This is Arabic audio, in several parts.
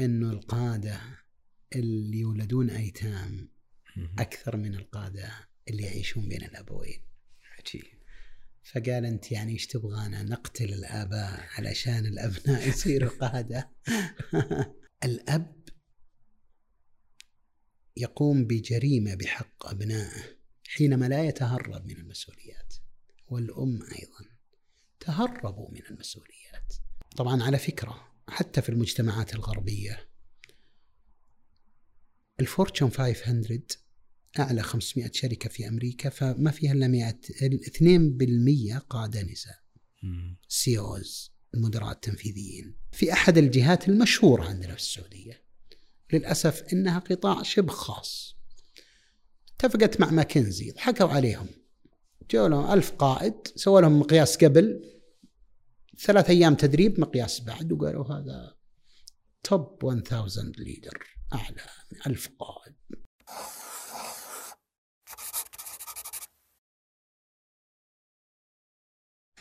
إنه القادة اللي يولدون أيتام أكثر من القادة اللي يعيشون بين الأبوين. عجيب. فقال أنت يعني إيش تبغانا نقتل الآباء علشان الأبناء يصيروا قادة. الأب يقوم بجريمة بحق أبنائه حينما لا يتهرب من المسؤوليات. والأم أيضا تهربوا من المسؤوليات. طبعا على فكرة حتى في المجتمعات الغربية. ال Fortune 500 أعلى 500 شركة في أمريكا فما فيها إلا 100 2% قادة نساء. CEOs المدراء التنفيذيين. في أحد الجهات المشهورة عندنا في السعودية. للأسف إنها قطاع شبه خاص. اتفقت مع ماكنزي ضحكوا عليهم. جو لهم ألف قائد سووا لهم مقياس قبل. ثلاث أيام تدريب مقياس بعد وقالوا هذا top 1000 leader أعلى ألف قائد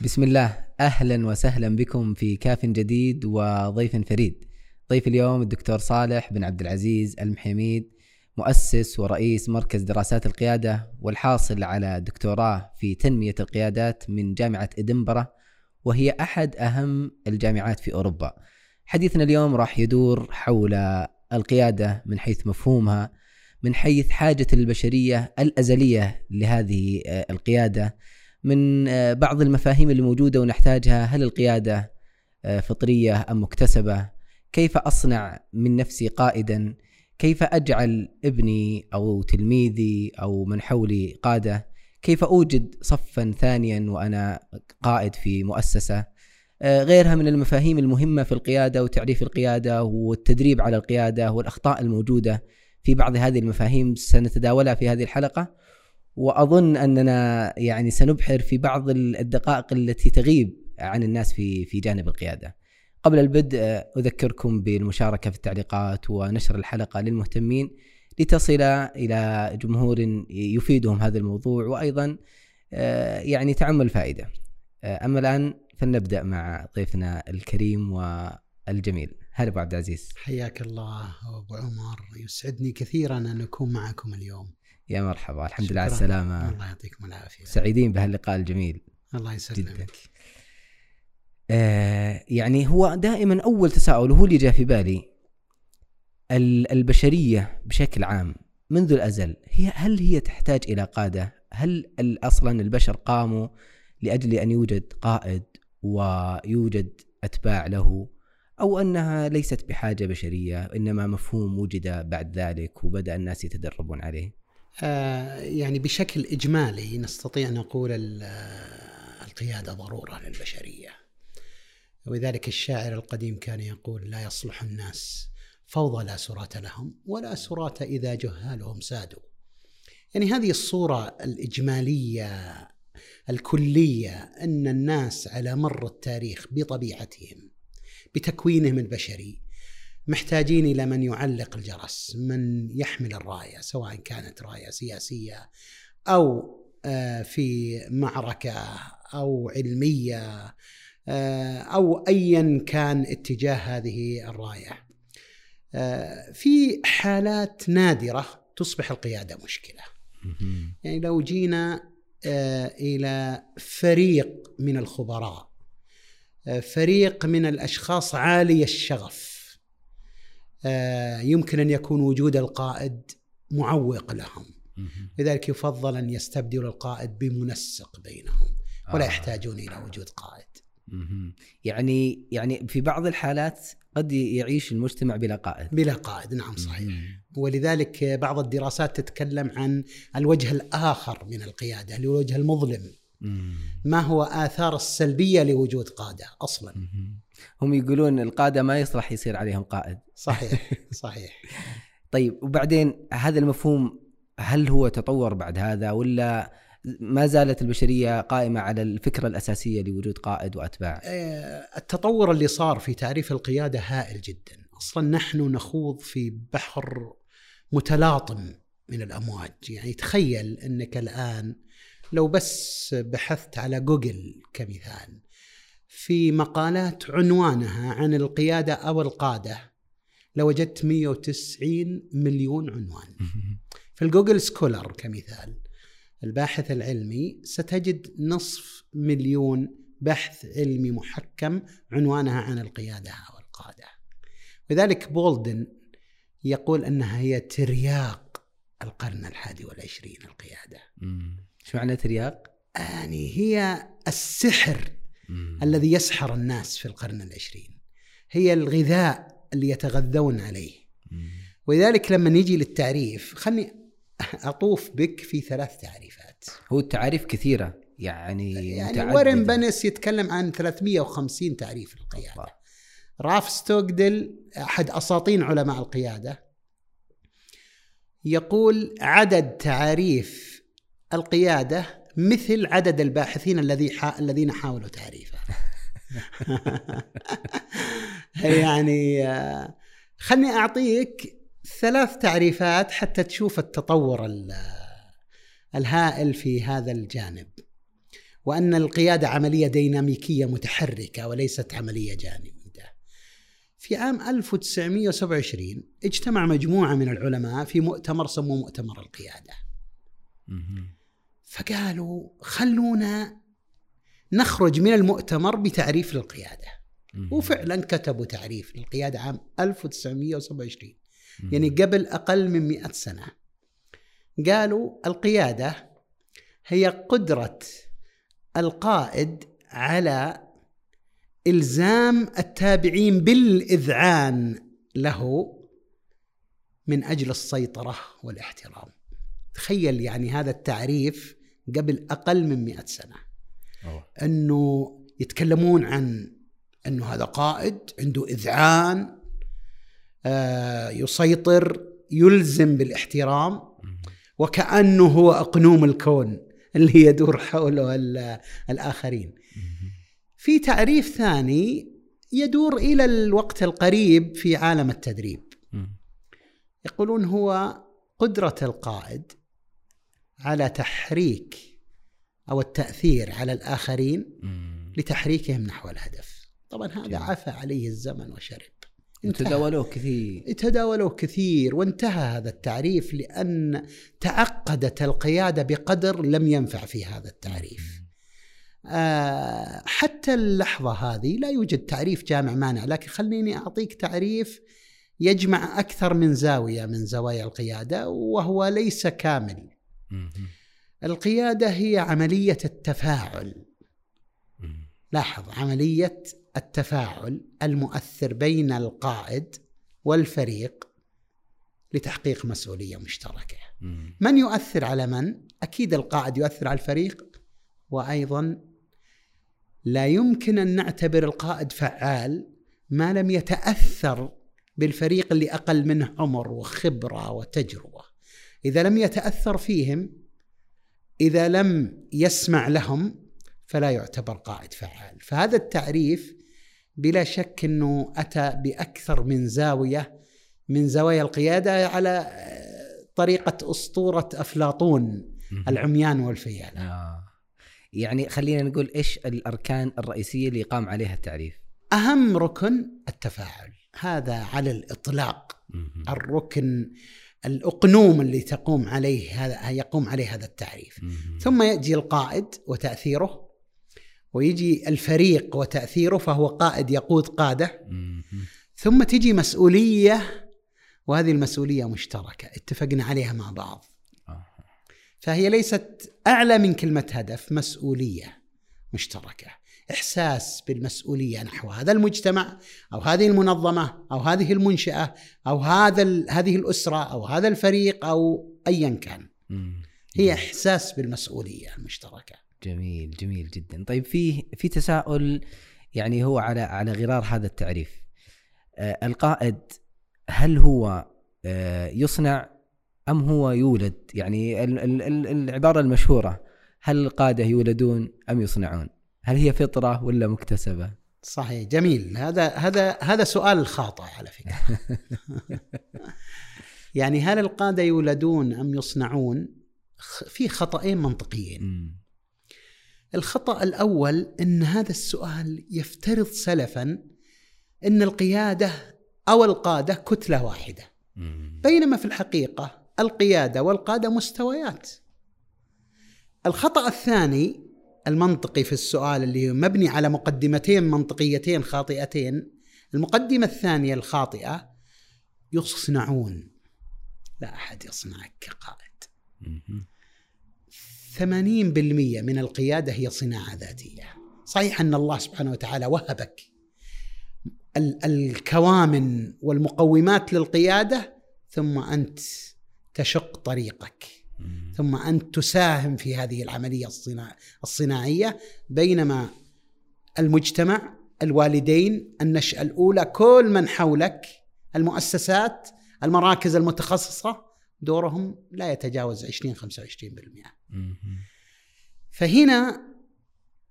بسم الله أهلا وسهلا بكم في كاف جديد وضيف فريد. ضيف اليوم الدكتور صالح بن عبد العزيز المحيميد مؤسس ورئيس مركز دراسات القيادة والحاصل على دكتوراه في تنمية القيادات من جامعة ادنبرا وهي أحد أهم الجامعات في أوروبا. حديثنا اليوم راح يدور حول القيادة من حيث مفهومها من حيث حاجة البشرية الأزلية لهذه القيادة من آه، بعض المفاهيم اللي موجودة ونحتاجها هل القيادة آه، فطرية أم مكتسبة؟ كيف أصنع من نفسي قائدا؟ كيف أجعل ابني أو تلميذي أو من حولي قادة؟ كيف أوجد صفا ثانيا وأنا قائد في مؤسسة؟ آه، غيرها من المفاهيم المهمة في القيادة وتعريف القيادة والتدريب على القيادة والأخطاء الموجودة في بعض هذه المفاهيم سنتداولها في هذه الحلقة وأظن أننا يعني سنبحر في بعض الدقائق التي تغيب عن الناس في في جانب القيادة. قبل البدء أذكركم بالمشاركة في التعليقات ونشر الحلقة للمهتمين لتصل إلى جمهور يفيدهم هذا الموضوع وأيضا آه، يعني تعم الفائده. آه، أما الآن فلنبدأ مع ضيفنا الكريم والجميل. هلا أبو عبد العزيز. حياك الله أبو عمر. يسعدني كثيرا أن أكون معكم اليوم. يا مرحبا. الحمد لله على السلامة. الله يعطيكم العافية. سعيدين بهاللقاء الجميل. الله يسلمك آه يعني هو دائما أول تساؤل هو اللي جاء في بالي. البشرية بشكل عام منذ الأزل هي هل هي تحتاج إلى قادة؟ هل أصلا البشر قاموا لأجل أن يوجد قائد ويوجد أتباع له أو أنها ليست بحاجة بشرية إنما مفهوم وجد بعد ذلك وبدأ الناس يتدربون عليه؟ آه، يعني بشكل إجمالي نستطيع نقول آه، القيادة ضرورة للبشرية. ولذلك الشاعر القديم كان يقول لا يصلح الناس فوضى لا سراة لهم ولا سراة إذا جهالهم سادوا يعني هذه الصورة الإجمالية الكلية أن الناس على مر التاريخ بطبيعتهم بتكوينهم البشري محتاجين إلى من يعلق الجرس، من يحمل الراية سواء كانت راية سياسية أو آه، في معركة أو علمية آه، أو ايا كان اتجاه هذه الراية. آه، في حالات نادرة تصبح القيادة مشكلة. يعني لو جينا إلى فريق من الخبراء فريق من الأشخاص عالي الشغف آه، يمكن أن يكون وجود القائد معوق لهم. لذلك يفضل أن يستبدلوا القائد بمنسق بينهم ولا آه. يحتاجون إلى وجود قائد. يعني يعني في بعض الحالات قد يعيش المجتمع بلا قائد. بلا قائد نعم صحيح. ولذلك بعض الدراسات تتكلم عن الوجه الآخر من القيادة الوجه المظلم. ما هو آثار السلبية لوجود قادة أصلا؟ هم يقولون القادة ما يصلح يصير عليهم قائد. صحيح صحيح. طيب وبعدين هذا المفهوم هل هو تطور بعد هذا ولا ما زالت البشرية قائمة على الفكرة الأساسية لوجود قائد وأتباع؟ آه، التطور اللي صار في تعريف القيادة هائل جدا، أصلا نحن نخوض في بحر متلاطم من الأمواج، يعني تخيل أنك الآن لو بس بحثت على جوجل كمثال في مقالات عنوانها عن القيادة أو القادة لوجدت 190 مليون عنوان. في ال Google Scholar كمثال الباحث العلمي ستجد نصف مليون بحث علمي محكم عنوانها عن القيادة والقادة لذلك بولدن يقول أنها هي ترياق القرن الحادي والعشرين القيادة شو معنى ترياق؟ يعني هي السحر مم. الذي يسحر الناس في القرن العشرين هي الغذاء اللي يتغذون عليه مم. ولذلك لما نيجي للتعريف خلني أطوف بك في ثلاث تعريفات. هو التعريف كثيرة يعني يعني وارن بنس يتكلم عن 350 تعريف للقيادة الله. راف ستوغدل أحد أساطين علماء القيادة يقول عدد تعاريف القيادة مثل عدد الباحثين الذي الذين حاولوا تعريفه. يعني آه، خلني أعطيك ثلاث تعريفات حتى تشوف التطور الهائل في هذا الجانب وأن القيادة عملية ديناميكية متحركة وليست عملية جانبية. في عام 1927 اجتمع مجموعة من العلماء في مؤتمر سموه مؤتمر القيادة. فقالوا خلونا نخرج من المؤتمر بتعريف للقيادة. وفعلا كتبوا تعريف للقيادة عام 1927 يعني قبل أقل من مئة سنة. قالوا القيادة هي قدرة القائد على إلزام التابعين بالإذعان له من أجل السيطرة والاحترام. تخيل يعني هذا التعريف قبل أقل من مئة سنة. أوه. أنه يتكلمون عن أنه هذا قائد عنده إذعان يسيطر يلزم بالاحترام وكأنه هو أقنوم الكون اللي يدور حوله الآخرين. في تعريف ثاني يدور إلى الوقت القريب في عالم التدريب. يقولون هو قدرة القائد على تحريك أو التأثير على الآخرين لتحريكهم نحو الهدف. طبعا هذا عفى عليه الزمن وشرب تداولوه كثير. تداولوه كثير وانتهى هذا التعريف لأن تعقدت القيادة بقدر لم ينفع في هذا التعريف. آه حتى اللحظة هذه لا يوجد تعريف جامع مانع لكن خليني أعطيك تعريف يجمع أكثر من زاوية من زوايا القيادة وهو ليس كامل. القيادة هي عملية التفاعل. لاحظ عملية التفاعل المؤثر بين القائد والفريق لتحقيق مسؤولية مشتركة. من يؤثر على من؟ أكيد القائد يؤثر على الفريق وأيضا لا يمكن أن نعتبر القائد فعال ما لم يتأثر بالفريق اللي أقل منه عمر وخبرة وتجربة. إذا لم يتأثر فيهم إذا لم يسمع لهم فلا يعتبر قائد فعال، فهذا التعريف بلا شك إنه أتى بأكثر من زاوية من زوايا القيادة على طريقة أسطورة أفلاطون العميان والفيال. آه. يعني خلينا نقول إيش الأركان الرئيسية اللي قام عليها التعريف؟ أهم ركن التفاعل، هذا على الإطلاق الركن الأقنوم اللي تقوم عليه هذا يقوم عليه هذا التعريف. ثم يجي القائد وتأثيره ويجي الفريق وتأثيره فهو قائد يقود قادة. ثم تجي مسؤولية وهذه المسؤولية مشتركة اتفقنا عليها مع بعض. فهي ليست أعلى من كلمة هدف مسؤولية مشتركة. إحساس بالمسؤولية نحو هذا المجتمع أو هذه المنظمة أو هذه المنشأة أو هذا هذه الأسرة أو هذا الفريق أو ايا كان. هي إحساس بالمسؤولية المشتركة. جميل جميل جدا. طيب في في تساؤل يعني هو على على غرار هذا التعريف. آه القائد هل هو آه يصنع أم هو يولد؟ يعني ال ال ال العبارة المشهورة هل القادة يولدون أم يصنعون؟ هل هي فطرة ولا مكتسبة؟ صحيح جميل. هذا هذا هذا سؤال خاطئ على فكرة. يعني هل القادة يولدون أم يصنعون؟ في خطأين منطقيين. الخطأ الأول أن هذا السؤال يفترض سلفا أن القيادة أو القادة كتلة واحدة. بينما في الحقيقة القيادة والقادة مستويات. الخطأ الثاني المنطقي في السؤال اللي مبني على مقدمتين منطقيتين خاطئتين. المقدمة الثانية الخاطئة يصنعون. لا أحد يصنعك كقائد. 80% من القيادة هي صناعة ذاتية. صحيح أن الله سبحانه وتعالى وهبك الكوامن والمقومات للقيادة ثم أنت تشق طريقك ثم أنت تساهم في هذه العملية الصناعية بينما المجتمع الوالدين النشأة الأولى كل من حولك المؤسسات المراكز المتخصصة دورهم لا يتجاوز 20 25% فهنا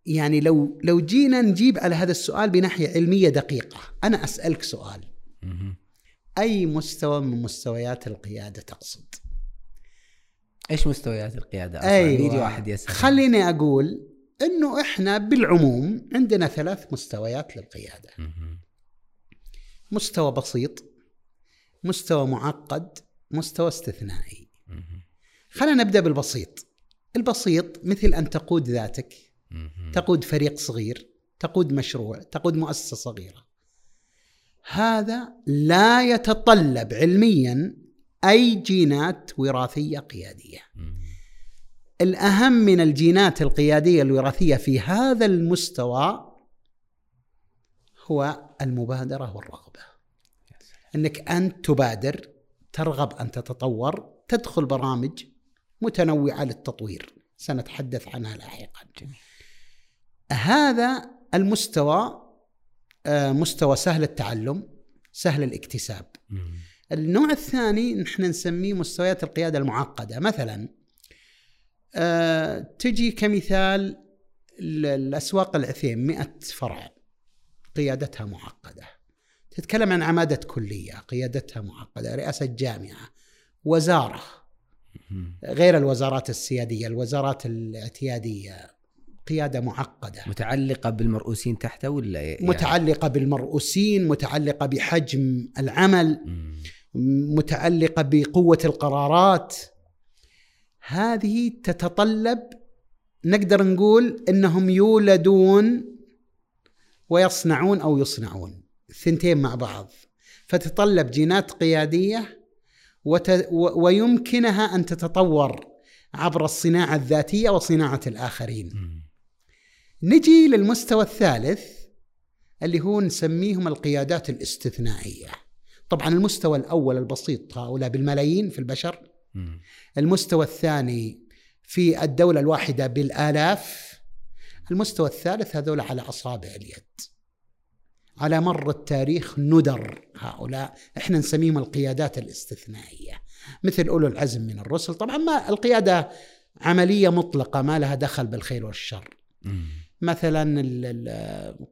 يعني لو لو جينا نجيب على هذا السؤال بناحية علمية دقيقة أنا أسألك سؤال. أي مستوى من مستويات القيادة تقصد؟ إيش مستويات القيادة؟ أصلا أيوة. واحد يسأل. خليني أقول إنه إحنا بالعموم عندنا ثلاث مستويات للقيادة. مستوى بسيط مستوى معقد مستوى استثنائي. خلينا نبدأ بالبسيط. البسيط مثل أن تقود ذاتك. تقود فريق صغير تقود مشروع تقود مؤسسة صغيرة. هذا لا يتطلب علميا أي جينات وراثية قيادية. الأهم من الجينات القيادية الوراثية في هذا المستوى هو المبادرة والرغبة. أنك انت تبادر ترغب أن تتطور تدخل برامج متنوعة للتطوير. سنتحدث عنها لاحقا. جميل. هذا المستوى آه، مستوى سهل التعلم سهل الاكتساب. النوع الثاني نحن نسميه مستويات القيادة المعقدة. مثلا أه تجي كمثال الاسواق العثيم 100 فرع قيادتها معقدة. تتكلم عن عمادة كلية قيادتها معقدة رئاسة جامعة وزارة. غير الوزارات السيادية الوزارات الاعتيادية. قيادة معقدة. متعلقة بالمرؤوسين تحته ولا يعني؟ متعلقة بالمرؤوسين متعلقة بحجم العمل متعلقة بقوة القرارات. هذه تتطلب نقدر نقول إنهم يولدون ويصنعون أو يصنعون الثنتين مع بعض. فتتطلب جينات قيادية وت... و... ويمكنها أن تتطور عبر الصناعة الذاتية وصناعة الآخرين. نجي للمستوى الثالث اللي هو نسميهم القيادات الاستثنائية. طبعا المستوى الأول البسيط هؤلاء بالملايين في البشر. المستوى الثاني في الدولة الواحدة بالآلاف. المستوى الثالث هذول على أصابع اليد. على مر التاريخ ندر هؤلاء. إحنا نسميهم القيادات الاستثنائية مثل أولو العزم من الرسل. طبعا ما القيادة عملية مطلقة ما لها دخل بالخير والشر. مثلا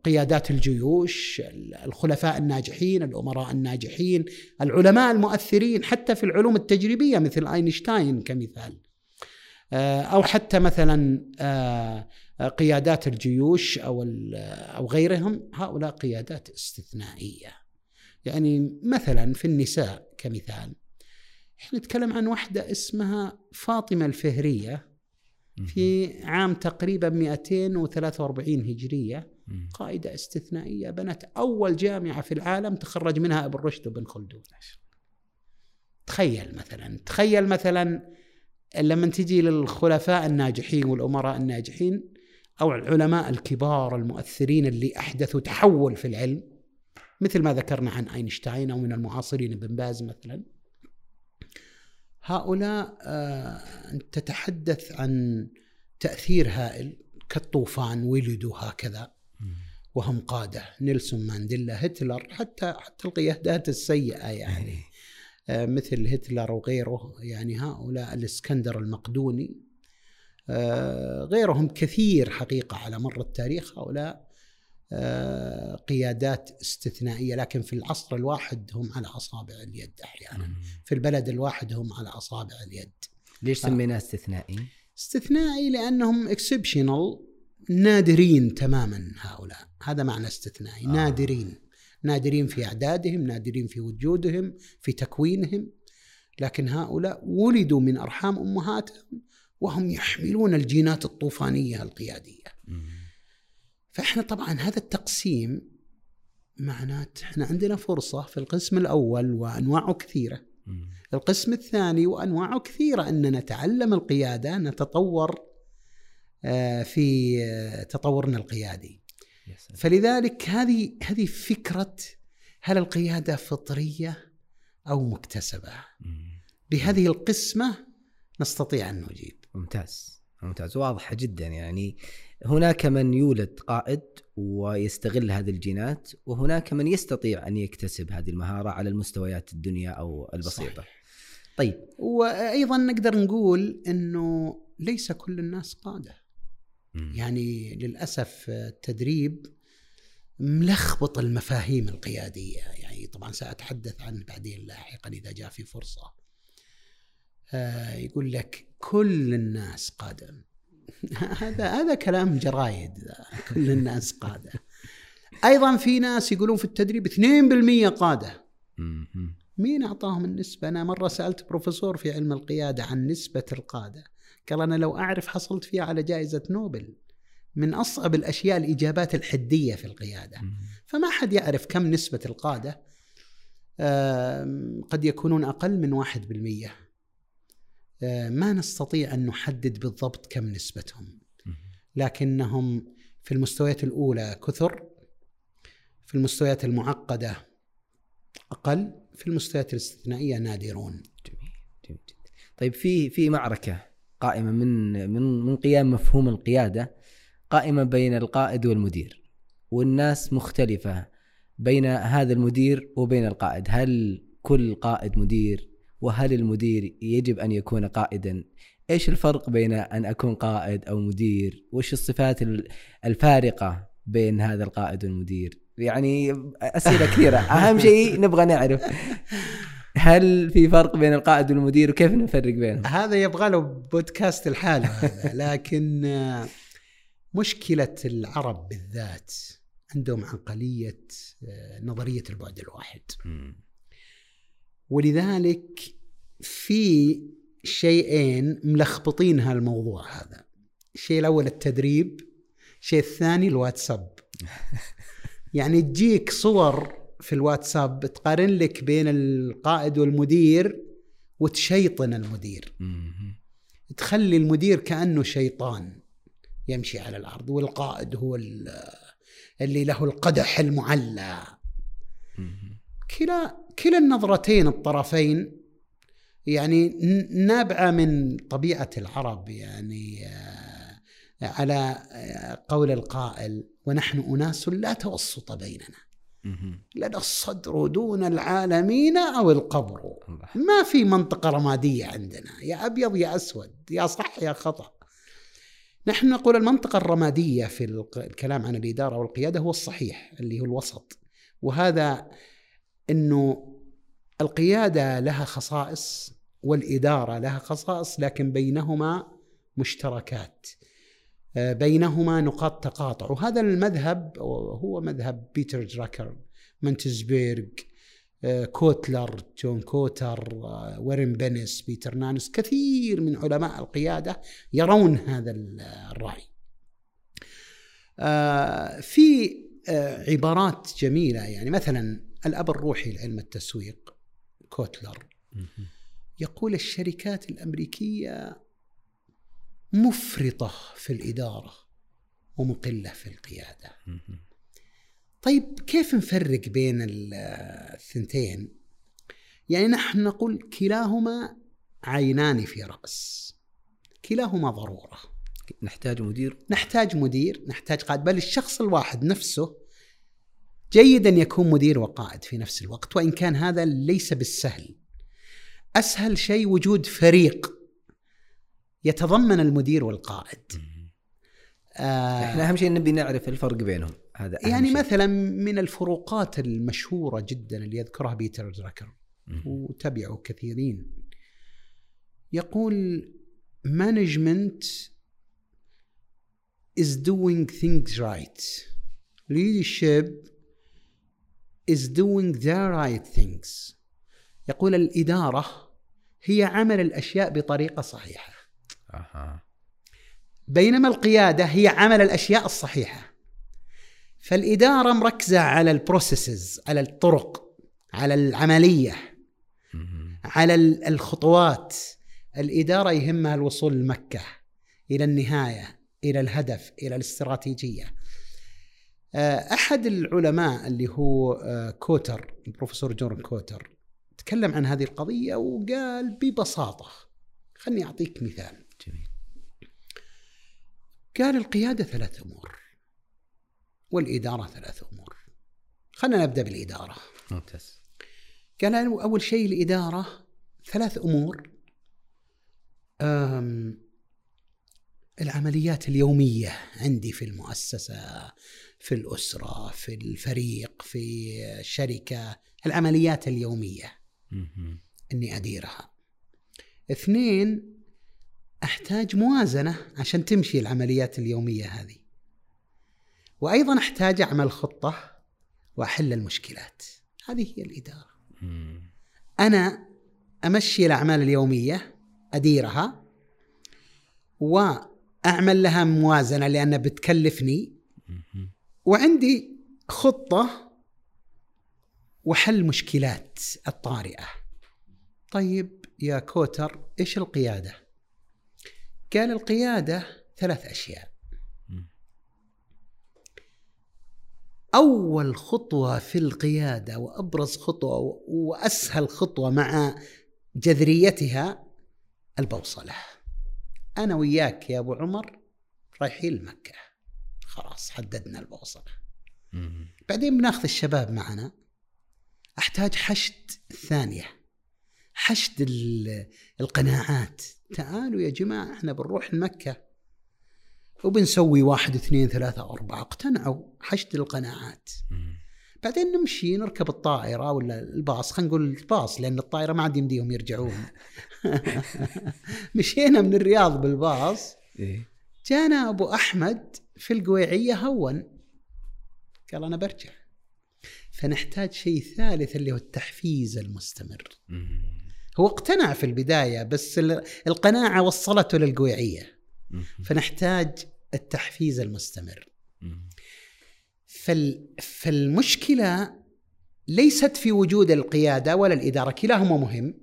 قيادات الجيوش الخلفاء الناجحين الأمراء الناجحين العلماء المؤثرين حتى في العلوم التجريبية مثل أينشتاين كمثال. آه، أو حتى مثلا آه، قيادات الجيوش أو أو غيرهم هؤلاء قيادات استثنائية. يعني مثلا في النساء كمثال إحنا نتكلم عن واحدة اسمها فاطمة الفهرية في عام تقريبا 243 هجرية قائدة استثنائية بنت أول جامعة في العالم تخرج منها ابن رشد وابن خلدون. تخيل مثلا تخيل مثلا لما تجي للخلفاء الناجحين والأمراء الناجحين أو العلماء الكبار المؤثرين اللي أحدثوا تحول في العلم مثل ما ذكرنا عن أينشتاين أو من المعاصرين ابن باز مثلا. هؤلاء آه تتحدث عن تأثير هائل كالطوفان ولدوا هكذا. وهم قادة نيلسون مانديلا هتلر حتى حتى القيادات السيئة يعني. آه مثل هتلر وغيره يعني هؤلاء الإسكندر المقدوني. غيرهم كثير حقيقة على مر التاريخ هؤلاء آه، قيادات استثنائية لكن في العصر الواحد هم على أصابع اليد أحيانا. في البلد الواحد هم على أصابع اليد. ليش سميناه استثنائي؟ استثنائي لأنهم exceptional نادرين تماما هؤلاء. هذا معنى استثنائي آه. نادرين. نادرين في أعدادهم نادرين في وجودهم في تكوينهم. لكن هؤلاء ولدوا من أرحام أمهاتهم وهم يحملون الجينات الطوفانية القيادية. فإحنا طبعا هذا التقسيم معناته إحنا عندنا فرصة في القسم الأول وأنواعه كثيرة. القسم الثاني وأنواعه كثيرة إن نتعلم القيادة نتطور آه، في آه، تطورنا القيادي. فلذلك هذه هذه فكرة هل القيادة فطرية أو مكتسبة؟ بهذه القسمة نستطيع أن نجيب. ممتاز ممتاز واضحة جدا. يعني هناك من يولد قائد ويستغل هذه الجينات وهناك من يستطيع أن يكتسب هذه المهارة على المستويات الدنيا أو البسيطة. صحيح. طيب. وأيضا نقدر نقول إنه ليس كل الناس قادة. يعني للأسف التدريب ملخبط المفاهيم القيادية. يعني طبعا سأتحدث عنه بعدين لاحقا إذا جاء في فرصة. آه يقول لك كل الناس قاده هذا هذا كلام جرايد كل الناس قادة. أيضا في ناس يقولون في التدريب 2% قادة. مين أعطاهم النسبة؟ أنا مرة سألت بروفيسور في علم القيادة عن نسبة القادة. قال أنا لو أعرف حصلت فيها على جائزة نوبل من أصعب الأشياء الإجابات الحدية في القيادة. فما حد يعرف كم نسبة القادة. قد يكونون أقل من واحد بالمئه ما نستطيع أن نحدد بالضبط كم نسبتهم. لكنهم في المستويات الأولى كثر في المستويات المعقدة أقل في المستويات الاستثنائية نادرون. جميل جميل طيب في في معركة قائمة من من من قيام مفهوم القيادة قائمة بين القائد والمدير والناس مختلفة بين هذا المدير وبين القائد. هل كل قائد مدير وهل المدير يجب أن يكون قائدا؟ إيش الفرق بين أن أكون قائد أو مدير؟ وش الصفات الفارقة بين هذا القائد والمدير؟ يعني أسئلة كثيرة. أهم شيء نبغى نعرف. هل في فرق بين القائد والمدير وكيف نفرق بينهم؟ هذا يبغى له بودكاست الحالة لكن مشكلة العرب بالذات عندهم عقلية نظرية البعد الواحد. ولذلك في شيئين ملخبطين هالموضوع هذا. الشيء الأول التدريب الشيء الثاني الواتساب. يعني تجيك صور في الواتساب تقارن لك بين القائد والمدير وتشيطن المدير. تخلي المدير كأنه شيطان يمشي على الأرض والقائد هو اللي له القدح المعلى. كلا كلا النظرتين الطرفين يعني نابعة من طبيعة العرب يعني آه، على آه، قول القائل ونحن أناس لا توسط بيننا. لنا الصدر دون العالمين أو القبر. ما في منطقة رمادية عندنا. يا أبيض يا أسود يا صح يا خطأ. نحن نقول المنطقة الرمادية في الكلام عن الإدارة والقيادة هو الصحيح اللي هو الوسط. وهذا إنه القيادة لها خصائص والإدارة لها خصائص لكن بينهما مشتركات. آه، بينهما نقاط تقاطع. وهذا المذهب هو مذهب بيتر دراكر مينتزبيرغ آه، كوتلر جون كوتر آه، وارن بينس بيتر نانس كثير من علماء القيادة يرون هذا الرأي. في عبارات جميلة يعني مثلا الأب الروحي لعلم التسويق. كوتلر يقول الشركات الأمريكية مفرطة في الإدارة ومقلة في القيادة. طيب كيف نفرق بين الثنتين؟ يعني نحن نقول كلاهما عينان في رأس. كلاهما ضرورة. نحتاج مدير؟ نحتاج مدير، نحتاج قائد، بل الشخص الواحد نفسه جيد ان يكون مدير وقائد في نفس الوقت وإن كان هذا ليس بالسهل. أسهل شيء وجود فريق يتضمن المدير والقائد. آه إحنا أهم شيء نبي نعرف الفرق بينهم. هذا أهم يعني شيء. مثلا من الفروقات المشهورة جدا اللي يذكرها بيتر دراكر وتبعه كثيرين. يقول management is doing things right. Leadership is doing the right things. يقول الإدارة هي عمل الأشياء بطريقة صحيحة. أها. بينما القيادة هي عمل الأشياء الصحيحة. فالإدارة مركزة على البروسيسز على الطرق على العملية. على ال- الخطوات. الإدارة يهمها الوصول لمكة إلى النهاية إلى الهدف إلى الاستراتيجية. آه، أحد العلماء اللي هو آه، كوتر البروفيسور جون كوتر تكلم عن هذه القضية وقال ببساطة خلني أعطيك مثال. جميل. قال القيادة ثلاث أمور والإدارة ثلاث أمور. خلينا نبدأ بالإدارة. ممتاز. قال أنا أول شيء الإدارة ثلاث أمور أم العمليات اليومية عندي في المؤسسة في الأسرة في الفريق في الشركة العمليات اليومية مهم. إني أديرها. اثنين أحتاج موازنة عشان تمشي العمليات اليومية هذه. وأيضا أحتاج أعمل خطة وأحل المشكلات. هذه هي الإدارة. مم. أنا أمشي الأعمال اليومية أديرها وأعمل لها موازنة لانها بتكلفني. وعندي خطة وحل مشكلات الطارئة. طيب يا كوتر إيش القيادة؟ قال القيادة ثلاث أشياء. مم. أول خطوة في القيادة وأبرز خطوة وأسهل خطوة مع جذريتها البوصلة. أنا وياك يا أبو عمر رايحين لمكة خلاص حددنا البوصلة. بعدين بناخذ الشباب معنا. أحتاج حشد ثانية حشد ال- القناعات. تعالوا يا جماعة إحنا بنروح لمكه وبنسوي واحد اثنين ثلاثة أربعة. اقتنعوا حشد القناعات. بعدين نمشي نركب الطائرة ولا الباص خلينا نقول الباص لأن الطائرة ما عاد يمديهم يرجعون. مشينا من الرياض بالباص. إيه. جانا أبو أحمد في القويعية هون. قال أنا برجع. فنحتاج شيء ثالث اللي هو التحفيز المستمر. هو اقتنع في البداية بس ال- القناعة وصلته للقويعية. مم. فنحتاج التحفيز المستمر. مم. فال فالمشكلة ليست في وجود القيادة ولا الإدارة كلاهما مهم.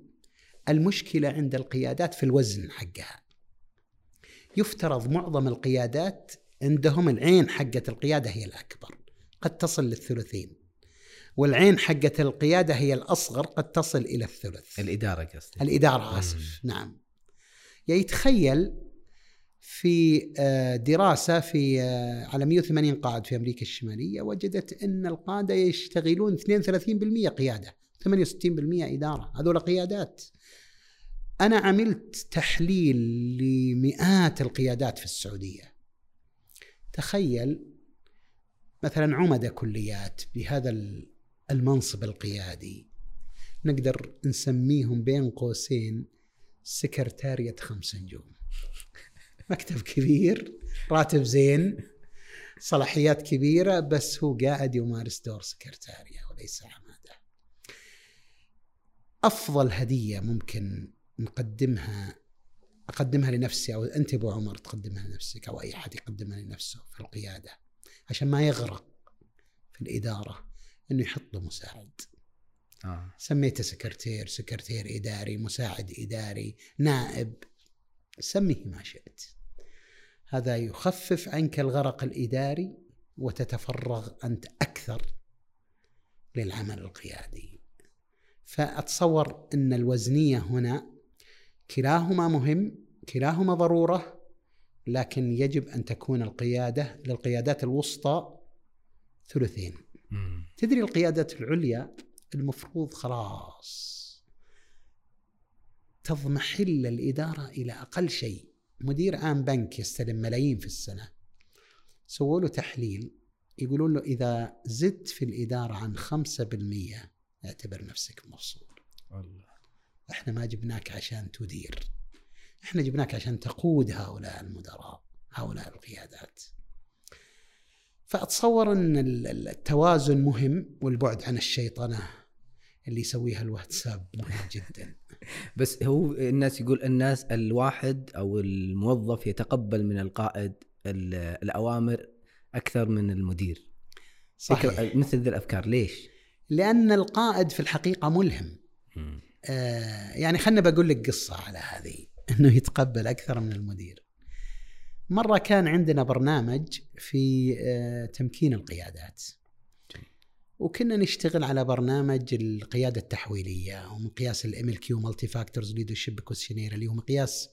المشكلة عند القيادات في الوزن حقها. يفترض معظم القيادات عندهم العين حقة القيادة هي الأكبر قد تصل للثلثين. والعين حقة القيادة هي الأصغر قد تصل إلى الثلث. الإدارة قصدي الإدارة آسف نعم. يعني تخيل في آه، دراسة في آه، على 180 قائد في أمريكا الشمالية وجدت أن القادة يشتغلون 32% قيادة 68% إدارة. هذول قيادات. أنا عملت تحليل لمئات القيادات في السعودية. تخيل مثلا عمدة كليات بهذا المنصب القيادي نقدر نسميهم بين قوسين سكرتارية خمس نجوم. مكتب كبير راتب زين صلاحيات كبيرة بس هو قاعد يمارس دور سكرتارية وليس عمادة. أفضل هدية ممكن نقدمها أقدمها لنفسي أو أنت أبو عمر تقدمها لنفسك أو أي أحد يقدمها لنفسه في القيادة عشان ما يغرق في الإدارة أنه يحط له مساعد. آه. سميته سكرتير سكرتير إداري مساعد إداري نائب. سميه ما شئت. هذا يخفف عنك الغرق الإداري وتتفرغ أنت أكثر للعمل القيادي. فأتصور أن الوزنية هنا كلاهما مهم كلاهما ضرورة لكن يجب أن تكون القيادة للقيادات الوسطى ثلثين. مم. تدري القيادات العليا المفروض خلاص تضمحل الإدارة إلى أقل شيء. مدير عام بنك يستلم ملايين في السنة. سووا له تحليل يقولون له إذا زدت في الإدارة عن 5% اعتبر نفسك مبسوط والله إحنا ما جبناك عشان تدير. إحنا جبناك عشان تقود هؤلاء المدراء هؤلاء القيادات. فأتصور أن التوازن مهم والبعد عن الشيطنة اللي يسويها الواتساب مهم جدا. بس هو الناس يقول الناس الواحد أو الموظف يتقبل من القائد الأوامر أكثر من المدير. صحيح. مثل ذي الأفكار ليش؟ لأن القائد في الحقيقة ملهم. آه يعني خلنا بقول لك قصة على هذه إنه يتقبل أكثر من المدير. مرة كان عندنا برنامج في آه تمكين القيادات. وكنا نشتغل على برنامج القيادة التحويلية ومقياس ال MLQ multifactors leadership questionnaire اللي هو مقياس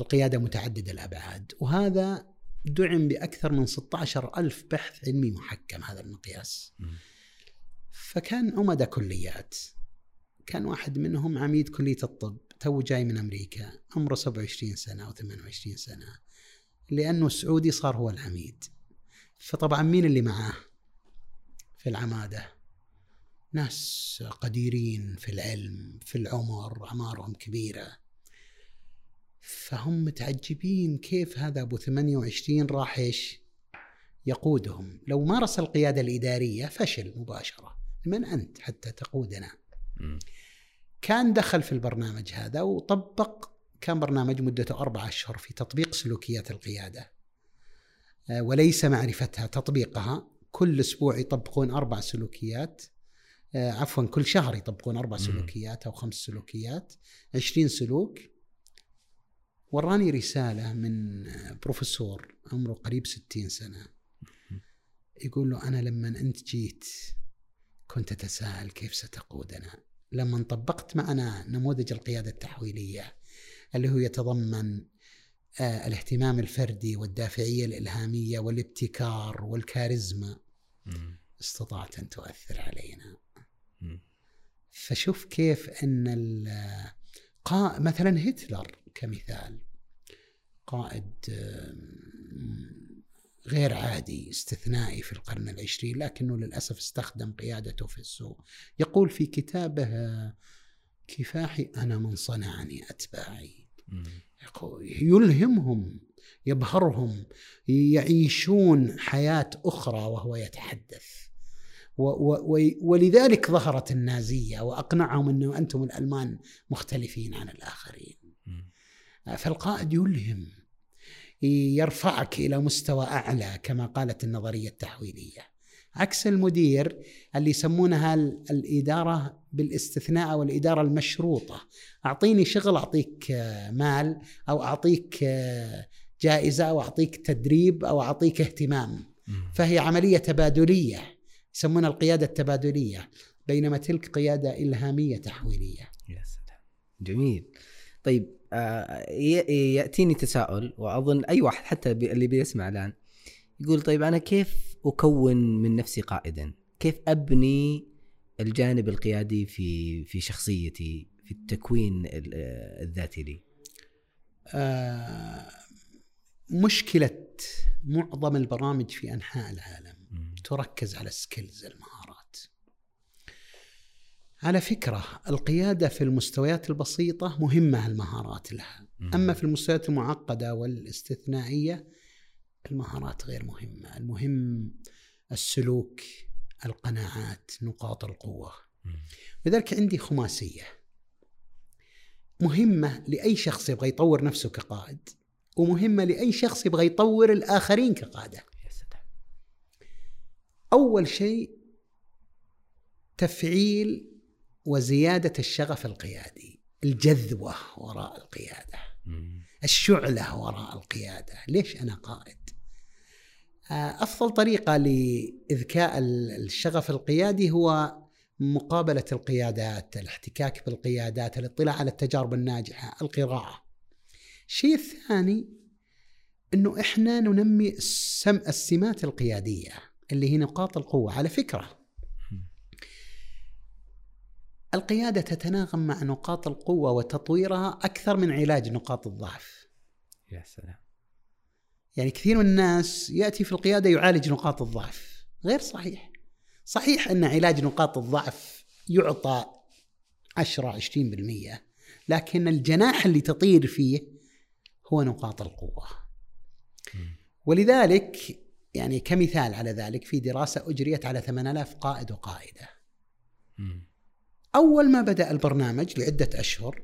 القيادة متعددة الأبعاد. وهذا دعم بأكثر من 16 ألف بحث علمي محكم هذا المقياس. فكان عمدة كليات. كان واحد منهم عميد كلية الطب تو جاي من أمريكا عمره 27 سنة أو 28 سنة لأنه سعودي صار هو العميد. فطبعا مين اللي معاه في العمادة؟ ناس قديرين في العلم في العمر أعمارهم كبيرة. فهم متعجبين كيف هذا أبو 28 راح إيش؟ يقودهم. لو مارس القيادة الإدارية فشل مباشرة. من أنت حتى تقودنا؟ كان دخل في البرنامج هذا وطبق كان برنامج مدته أربعة أشهر في تطبيق سلوكيات القيادة. آه، وليس معرفتها تطبيقها كل أسبوع يطبقون أربع سلوكيات. آه، عفوا كل شهر يطبقون أربع سلوكيات أو خمس سلوكيات عشرين سلوك. وراني رسالة من بروفيسور عمره قريب ستين سنة. يقول له أنا لما أنت جيت كنت أتساءل كيف ستقودنا. لما طبقت معنا نموذج القيادة التحويلية اللي هو يتضمن آه الاهتمام الفردي والدافعية الإلهامية والابتكار والكاريزما. استطعت أن تؤثر علينا. فشوف كيف أن مثلا هتلر كمثال قائد غير عادي استثنائي في القرن العشرين لكنه للأسف استخدم قيادته في السوء يقول في كتابه كفاحي أنا من صنعني أتباعي يلهمهم يبهرهم يعيشون حياة أخرى وهو يتحدث. و و ولذلك ظهرت النازية وأقنعهم أنه أنتم الألمان مختلفين عن الآخرين. فالقائد يلهم. يرفعك إلى مستوى أعلى كما قالت النظرية التحويلية. عكس المدير اللي يسمونها الإدارة بالاستثناء أو الإدارة المشروطة. أعطيني شغل أعطيك مال أو أعطيك جائزة أو أعطيك تدريب أو أعطيك اهتمام. فهي عملية تبادلية يسمونها القيادة التبادلية بينما تلك قيادة إلهامية تحويلية. يا سلام. جميل. طيب آه، يأتيني تساؤل وأظن أي واحد حتى اللي بيسمع الآن يقول طيب أنا كيف أكون من نفسي قائدا؟ كيف أبني الجانب القيادي في في شخصيتي في التكوين الذاتي لي؟ آه مشكلة معظم البرامج في أنحاء العالم تركز على السكيلز المهارات على فكرة القيادة في المستويات البسيطة مهمة المهارات لها. أما في المستويات المعقدة والاستثنائية المهارات غير مهمة. المهم السلوك القناعات نقاط القوة. لذلك عندي خماسية. مهمة لأي شخص يبغى يطور نفسه كقائد ومهمة لأي شخص يبغى يطور الآخرين كقادة. أول شيء تفعيل وزيادة الشغف القيادي الجذوة وراء القيادة الشعلة وراء القيادة. ليش أنا قائد؟ آه، أفضل طريقة لإذكاء الشغف القيادي هو مقابلة القيادات الاحتكاك بالقيادات الاطلاع على التجارب الناجحة القراءة. الشيء الثاني أنه إحنا ننمي السمات القيادية اللي هي نقاط القوة. على فكرة القيادة تتناغم مع نقاط القوة وتطويرها أكثر من علاج نقاط الضعف. يا سلام. يعني كثير من الناس يأتي في القيادة يعالج نقاط الضعف. غير صحيح. صحيح أن علاج نقاط الضعف يعطى 10 20% لكن الجناح اللي تطير فيه هو نقاط القوة. ولذلك يعني كمثال على ذلك في دراسة أجريت على 8000 قائد وقائدة. أول ما بدأ البرنامج لعدة أشهر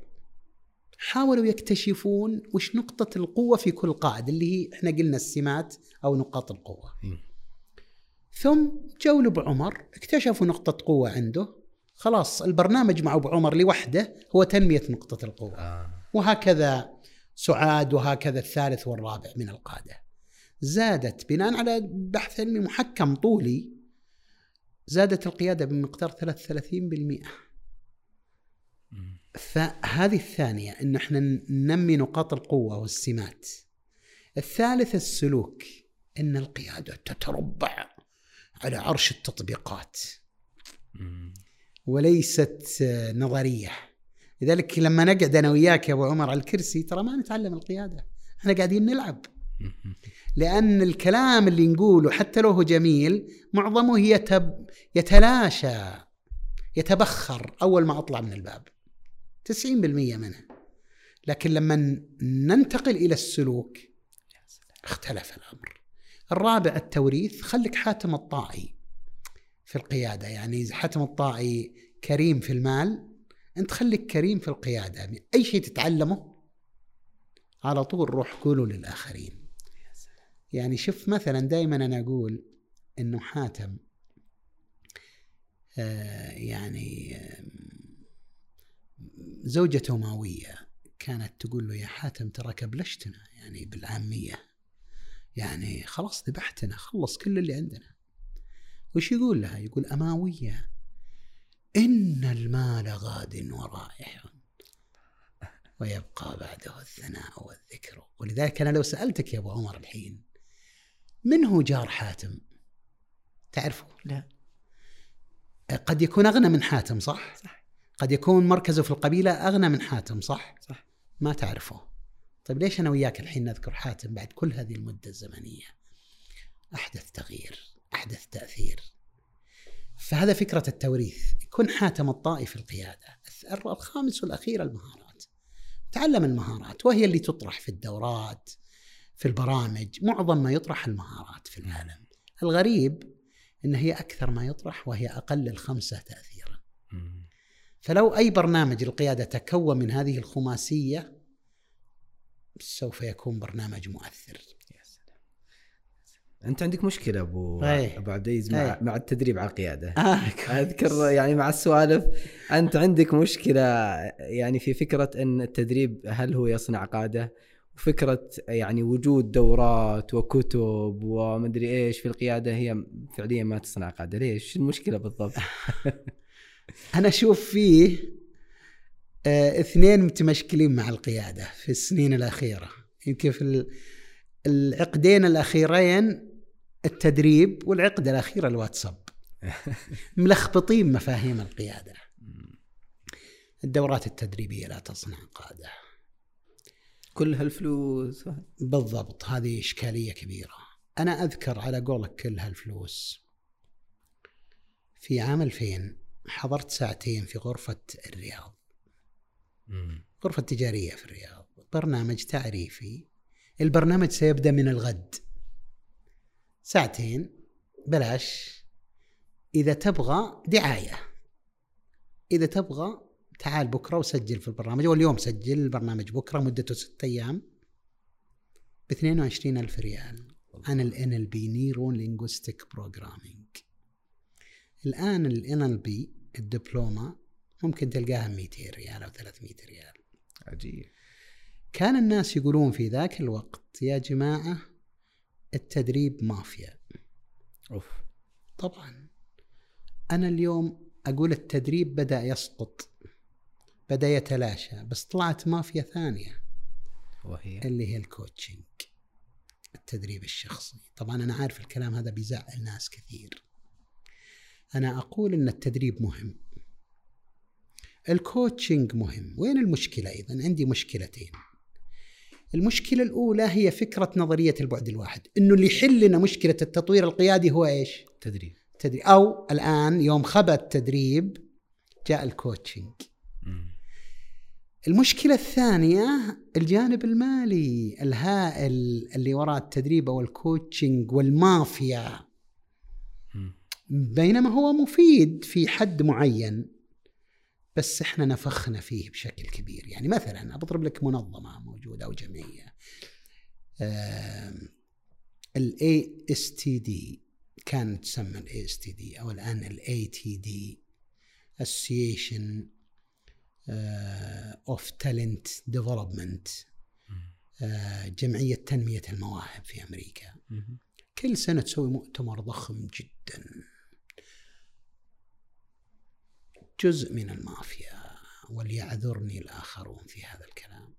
حاولوا يكتشفون وش نقطة القوة في كل قائد اللي هي إحنا قلنا السمات أو نقاط القوة. ثم جو لأبو عمر اكتشفوا نقطة قوة عنده خلاص البرنامج مع أبو عمر لوحده هو تنمية نقطة القوة آه. وهكذا سعاد وهكذا الثالث والرابع من القادة زادت بناء على بحث علمي محكم طولي زادت القيادة بمقدار 33% مم. فهذه الثانية أن إحنا ننمي نقاط القوة والسمات الثالث السلوك أن القيادة تتربع على عرش التطبيقات. وليست نظرية لذلك لما نقعد أنا وياك يا أبو عمر على الكرسي ترى ما نتعلم القيادة إحنا قاعدين نلعب. لأن الكلام اللي نقوله حتى لو هو جميل معظمه يتب يتلاشى يتبخر أول ما أطلع من الباب 90% منه لكن لما ننتقل إلى السلوك اختلف الأمر. الرابع التوريث. خليك حاتم الطائي في القيادة. يعني إذا حاتم الطائي كريم في المال أنت خليك كريم في القيادة. أي شيء تتعلمه على طول روح قوله للآخرين. يعني شوف مثلا دائما أنا أقول إنه حاتم آه يعني آه زوجته ماوية كانت تقول له يا حاتم ترى كبلشتنا يعني بالعامية يعني خلاص ذبحتنا خلص كل اللي عندنا وش يقول لها؟ يقول أماوية إن المال غاد ورائح ويبقى بعده الثناء والذكر ولذلك أنا لو سألتك يا أبو عمر الحين من هو جار حاتم؟ تعرفه؟ لا قد يكون أغنى من حاتم صح؟ صح. قد يكون مركزه في القبيلة أغنى من حاتم صح؟ صح. ما تعرفه. طيب ليش أنا وياك الحين نذكر حاتم بعد كل هذه المدة الزمنية؟ أحدث تغيير أحدث تأثير. فهذا فكرة التوريث. يكون حاتم الطائي في القيادة الخامس والأخير المهارات. تعلم المهارات وهي اللي تطرح في الدورات في البرامج. معظم ما يطرح المهارات في العالم. الغريب إن هي أكثر ما يطرح وهي أقل الخمسة تاثيرا. مم. فلو أي برنامج للقياده تكون من هذه الخماسية سوف يكون برنامج مؤثر يا سلام. أنت عندك مشكلة أبو أي. أبو عبد العزيز مع, أي. مع التدريب على القيادة آه. أذكر يعني مع السوالف أنت عندك مشكلة يعني في فكرة أن التدريب هل هو يصنع قادة وفكرة يعني وجود دورات وكتب ومدري إيش في القيادة هي فعليا ما تصنع قادة ليش المشكلة بالضبط أنا أشوف فيه آه اثنين متمشكلين مع القيادة في السنين الأخيرة. يمكن في ال- العقدين الأخيرين التدريب والعقده الاخيره الواتساب. ملخبطين مفاهيم القيادة. الدورات التدريبية لا تصنع قادة. كل هالفلوس. بالضبط هذه إشكالية كبيرة. أنا أذكر على قولك كل هالفلوس. في عام 2000 حضرت ساعتين في غرفة الرياض. غرفة تجارية في الرياض. برنامج تعريفي. البرنامج سيبدأ من الغد. ساعتين بلاش. إذا تبغى دعاية. إذا تبغى تعال بكرة وسجل في البرنامج. واليوم سجل البرنامج بكرة مدته ستة أيام. ب 22 ألف ريال. عن ال NLP neuro linguistic programming الآن ال NLP الدبلومة ممكن تلقاها 200 ريال أو 300 ريال. عجيب. كان الناس يقولون في ذاك الوقت يا جماعة التدريب مافيا. أوف. طبعا. أنا اليوم أقول التدريب بدأ يسقط بدأ يتلاشى بس طلعت مافيا ثانية. وهي؟ اللي هي الكوتشنج التدريب الشخصي. طبعا أنا عارف الكلام هذا بيزعل ناس كثير. أنا أقول أن التدريب مهم. ال coaching مهم. وين المشكلة إذا عندي مشكلتين. المشكلة الأولى هي فكرة نظرية البعد الواحد. إنه اللي يحل لنا مشكلة التطوير القيادي هو إيش؟ تدريب. تدريب. أو الآن يوم خبى التدريب جاء ال coaching. المشكلة الثانية الجانب المالي الهائل اللي وراء التدريب أو ال coaching والمافيا. بينما هو مفيد في حد معين بس إحنا نفخنا فيه بشكل كبير. يعني مثلا بضرب لك منظمة موجودة أو جمعية. ال ASTD كانت تسمى ال ASTD أو الآن ال ATD Association of Talent Development جمعية تنمية المواهب في أمريكا. كل سنة تسوي مؤتمر ضخم جدا. جزء من المافيا وليعذرني الآخرون في هذا الكلام.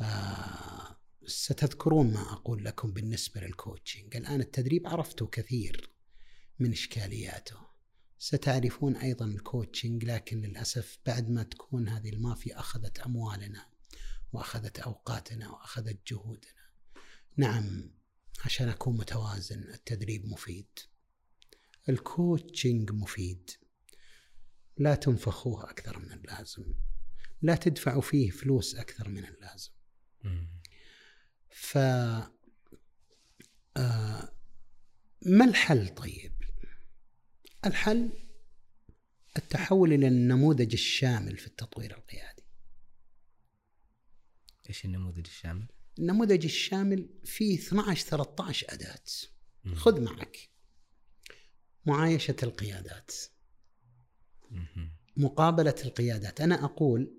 آه ستذكرون ما أقول لكم بالنسبة لل coaching الآن التدريب عرفتوا كثير من إشكالياته. ستعرفون أيضا ال coaching لكن للأسف بعد ما تكون هذه المافيا أخذت أموالنا وأخذت أوقاتنا وأخذت جهودنا. نعم عشان أكون متوازن التدريب مفيد. الكوتشنج مفيد. لا تنفخوه أكثر من اللازم لا تدفعوا فيه فلوس أكثر من اللازم. ف آه، ما الحل طيب؟ الحل التحول إلى النموذج الشامل في التطوير القيادي. إيش النموذج الشامل؟ النموذج الشامل فيه 12 13 أداة. مم. خذ معك معايشة القيادات،. مقابلة القيادات، أنا أقول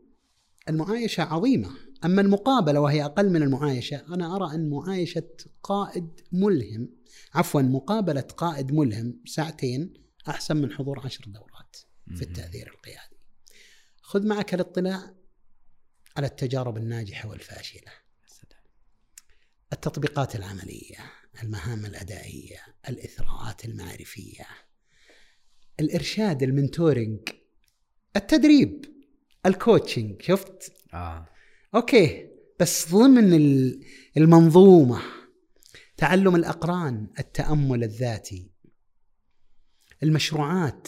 المعايشة عظيمة، أما المقابلة وهي أقل من المعايشة، أنا أرى أن معايشة قائد ملهم، عفوا مقابلة قائد ملهم ساعتين أحسن من حضور عشر دورات في. التأثير القيادي. خذ معك الاطلاع على التجارب الناجحة والفاشلة. التطبيقات العملية، المهام الأدائية، الإثراءات المعرفية، الإرشاد ال mentoring، التدريب، ال coaching، شفت؟ آه okay بس ضمن ال- المنظومة تعلم الأقران، التأمل الذاتي، المشروعات،.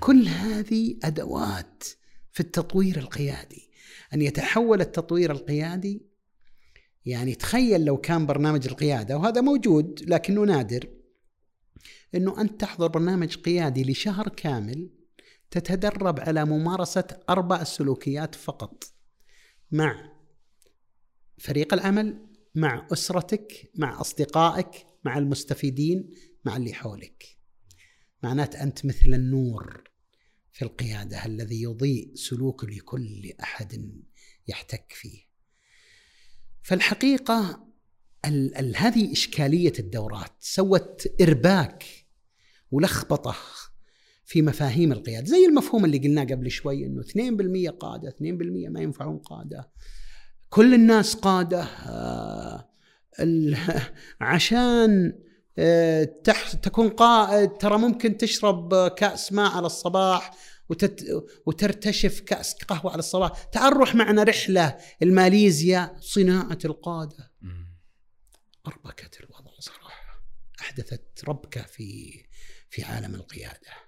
كل هذه أدوات في التطوير القيادي أن يتحول التطوير القيادي يعني تخيل لو كان برنامج القيادة وهذا موجود لكنه نادر إنه أنت تحضر برنامج قيادي لشهر كامل تتدرب على ممارسة أربع سلوكيات فقط مع فريق العمل مع أسرتك مع أصدقائك مع المستفيدين مع اللي حولك معنات أنت مثل النور في القيادة الذي يضيء سلوك لكل أحد يحتك فيه. فالحقيقة ال ال هذه إشكالية الدورات سوت إرباك ولخبطة في مفاهيم القيادة، زي المفهوم اللي قلناه قبل شوي إنه 2% قادة، 2% ما ينفعون قادة. كل الناس قادة آه ال- عشان آه، تح تكون قائد ترى ممكن تشرب كأس ماء على الصباح وتت وترتشف كأس قهوة على الصباح. تعال روح معنا رحلة الماليزيا صناعة القادة. أربكت الوضع صراحة. أحدثت ربكة في في عالم القيادة.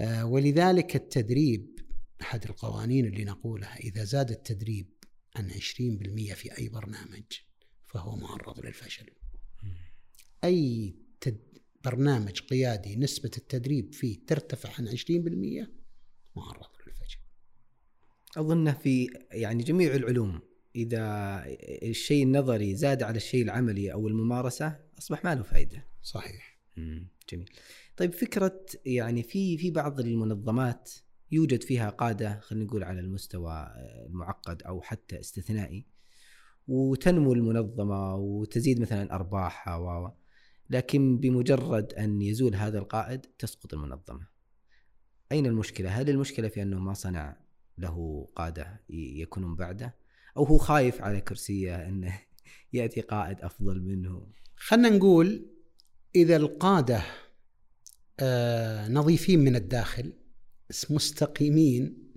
ولذلك التدريب أحد القوانين اللي نقولها إذا زاد التدريب عن 20% في أي برنامج فهو معرض للفشل أي تد... برنامج قيادي نسبة التدريب فيه ترتفع عن 20% معرض للفشل. اظنه في يعني جميع العلوم إذا الشيء النظري زاد على الشيء العملي أو الممارسة أصبح ما له فائده. صحيح. مم. جميل. طيب فكرة يعني في في بعض المنظمات يوجد فيها قادة خلينا نقول على المستوى المعقد أو حتى استثنائي وتنمو المنظمة وتزيد مثلا أرباحها و لكن بمجرد أن يزول هذا القائد تسقط المنظمة. أين المشكلة؟ هل المشكلة في أنه ما صنع له قادة يكونون بعده؟ أو هو خايف على كرسيه انه يأتي قائد أفضل منه؟ خلنا نقول إذا القادة آه نظيفين من الداخل مستقيمين.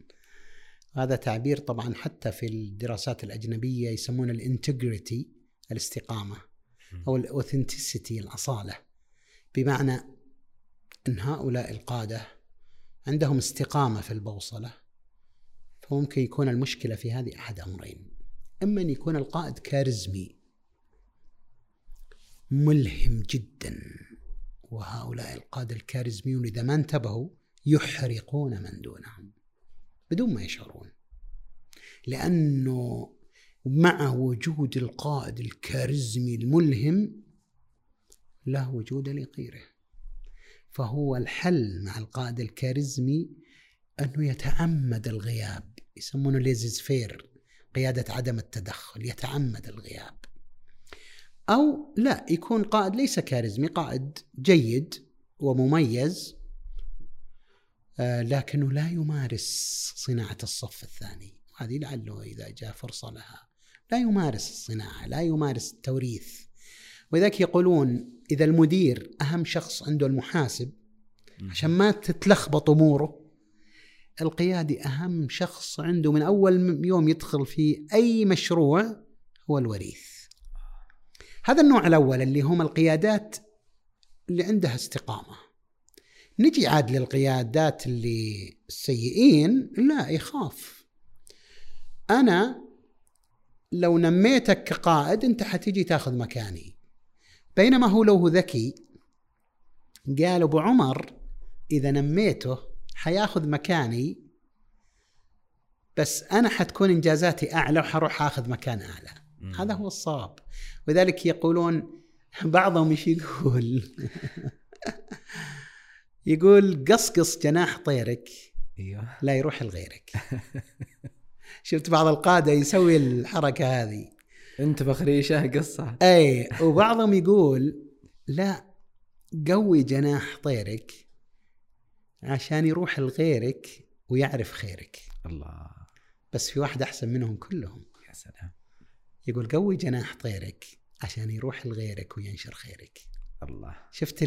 هذا تعبير طبعا حتى في الدراسات الأجنبية يسمونه الإنتجريتي الاستقامة أو الاوثنتسيتي الأصالة. بمعنى إن هؤلاء القادة عندهم استقامة في البوصلة فممكن يكون المشكلة في هذه أحد أمرين. إما أن يكون القائد كاريزمي ملهم جدا. وهؤلاء القادة الكاريزميون إذا ما انتبهوا يحرقون من دونهم بدون ما يشعرون. لأنه مع وجود القائد الكاريزمي الملهم له وجود لغيره. فهو الحل مع القائد الكاريزمي أنه يتعمد الغياب يسمونه laissez-faire قيادة عدم التدخل يتعمد الغياب. أو لا يكون قائد ليس كاريزمي قائد جيد ومميز آه، لكنه لا يمارس صناعة الصف الثاني. هذه لعله إذا جاء فرصة لها. لا يمارس الصناعة لا يمارس التوريث. ولذلك يقولون إذا المدير أهم شخص عنده المحاسب عشان ما تتلخبط أموره القيادي أهم شخص عنده من أول يوم يدخل في أي مشروع هو الوريث. هذا النوع الأول اللي هم القيادات اللي عندها استقامة. نجي عاد للقيادات اللي السيئين لا يخاف. أنا لو نميتك كقائد أنت حتيجي تاخذ مكاني. بينما هو لو هو ذكي قال أبو عمر إذا نميته حياخذ مكاني بس أنا حتكون إنجازاتي أعلى وحروح آخذ مكان أعلى. مم. هذا هو الصواب. ولذلك يقولون بعضهم إيش يقول؟ يقول قصقص جناح طيرك أيوه. لا يروح لغيرك. شفت بعض القادة يسوي الحركة هذه. أنت بخريشة قصة. أي وبعضهم يقول لا قوي جناح طيرك عشان يروح لغيرك ويعرف خيرك. الله. بس في واحد أحسن منهم كلهم. يا سلام. يقول قوي جناح طيرك عشان يروح لغيرك وينشر خيرك. الله. شفت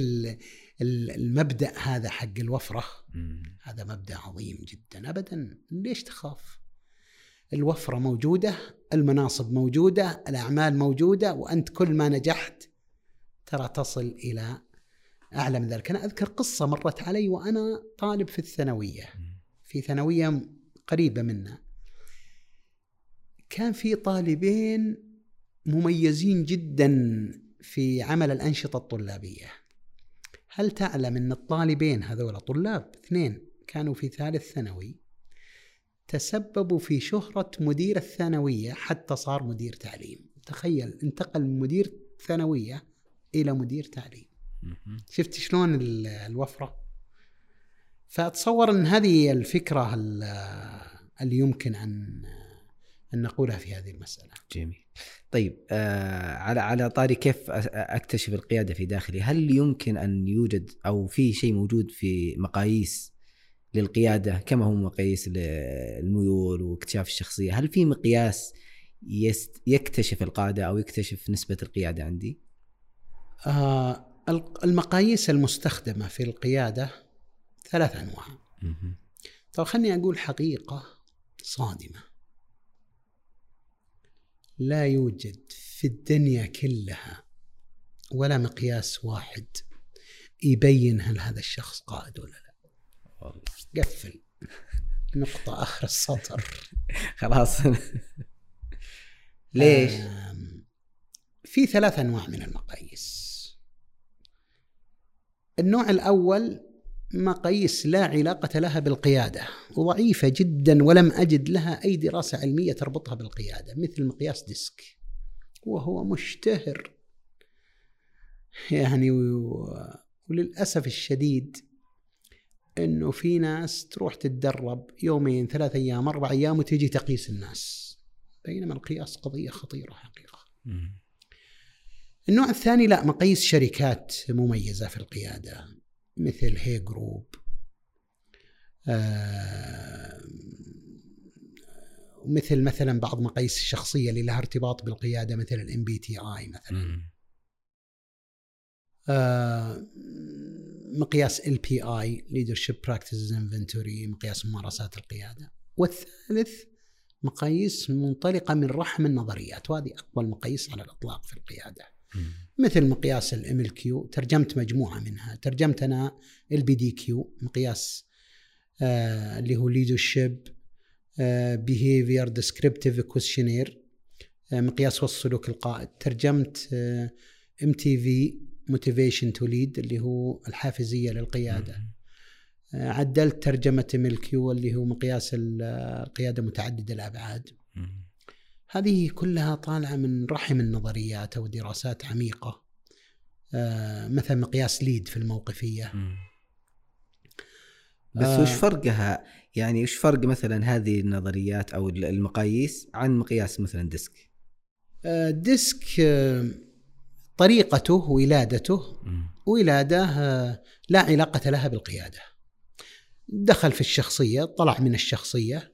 المبدأ هذا حق الوفرة؟ مم. هذا مبدأ عظيم جدا. ابدا. ليش تخاف؟ الوفرة موجودة المناصب موجودة الأعمال موجودة وأنت كل ما نجحت ترى تصل إلى أعلى من ذلك. أنا أذكر قصة مرت علي وأنا طالب في الثانوية. في ثانوية قريبة منا. كان في طالبين مميزين جدا في عمل الأنشطة الطلابية. هل تعلم أن الطالبين هذول طلاب اثنين كانوا في ثالث ثانوي تسببوا في شهرة مدير الثانوية حتى صار مدير تعليم؟ تخيل انتقل من مدير ثانوية إلى مدير تعليم. شفت شلون الوفرة؟ فأتصور أن هذه الفكرة اللي يمكن أن أن نقولها في هذه المسألة. جميل. طيب آه على على طاري كيف أكتشف القيادة في داخلي؟ هل يمكن أن يوجد أو في شيء موجود في مقاييس للقيادة كما هو مقاييس الميول واكتشاف الشخصية؟ هل في مقياس يست يكتشف القادة أو يكتشف نسبة القيادة عندي؟ آه المقاييس المستخدمة في القيادة ثلاث أنواع. طيب خلني أقول حقيقة صادمة. لا يوجد في الدنيا كلها ولا مقياس واحد يبين هل هذا الشخص قائد ولا لا. والله قفل. نقطة آخر السطر. خلاص. ليش؟ في ثلاث أنواع من المقاييس. النوع الأول مقاييس لا علاقة لها بالقيادة وضعيفة جدا ولم أجد لها أي دراسة علمية تربطها بالقيادة مثل مقياس ديسك. وهو مشتهر. يعني وللأسف الشديد أنه في ناس تروح تتدرب يومين ثلاثة أيام أربع أيام وتجي تقيس الناس. بينما القياس قضية خطيرة حقيقة. النوع الثاني لا مقاييس شركات مميزة في القيادة. مثل Hay Group آه مثل مثلا بعض مقاييس الشخصية اللي لها ارتباط بالقيادة مثل ال MBTI مثلا. آه مقياس ال LPI Leadership Practices Inventory مقياس ممارسات القيادة. والثالث مقاييس منطلقة من رحم النظريات وهذه أقوى المقاييس على الإطلاق في القيادة. مثل مقياس ال MLQ ترجمت مجموعة منها. ترجمت أنا ال BDQ مقياس آه اللي هو leadership behavior descriptive questionnaire مقياس وصف سلوك القائد. ترجمت MTV motivation to lead اللي هو الحافزية للقيادة. آه، عدلت ترجمة MLQ اللي هو مقياس القيادة متعددة الأبعاد. هذه كلها طالعة من رحم النظريات أو دراسات عميقة. آه، مثلا مقياس LEAD في الموقفية. بس آه وش فرقها؟ يعني وش فرق مثلا هذه النظريات أو المقاييس عن مقياس مثلا DISC؟ آه DISC طريقته ولادته ولاده آه لا علاقة لها بالقيادة. دخل في الشخصية طلع من الشخصية.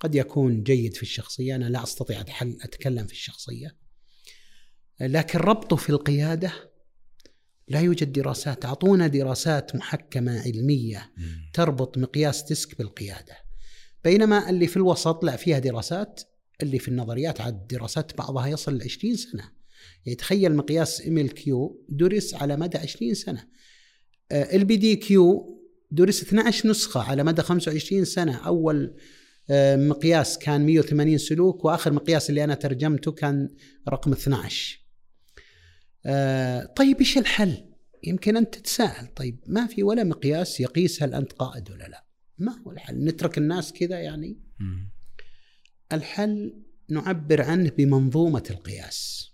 قد يكون جيد في الشخصية. أنا لا أستطيع أتكلم في الشخصية. لكن ربطه في القيادة لا يوجد دراسات. أعطونا دراسات محكمة علمية تربط مقياس DISC بالقيادة. بينما اللي في الوسط لا فيها دراسات. اللي في النظريات عاد دراسات بعضها يصل ل 20 سنة. يعني تخيل مقياس MLQ درس على مدى 20 سنة. ال BDQ درس 12 نسخة على مدى 25 سنة. أول آه، مقياس كان 180 سلوك وآخر مقياس اللي أنا ترجمته كان رقم 12 آه، طيب إيش الحل؟ يمكن أنت تتساءل طيب ما في ولا مقياس يقيس هل أنت قائد ولا لا؟ ما هو الحل؟ نترك الناس كذا يعني؟ الحل نعبر عنه بمنظومة القياس.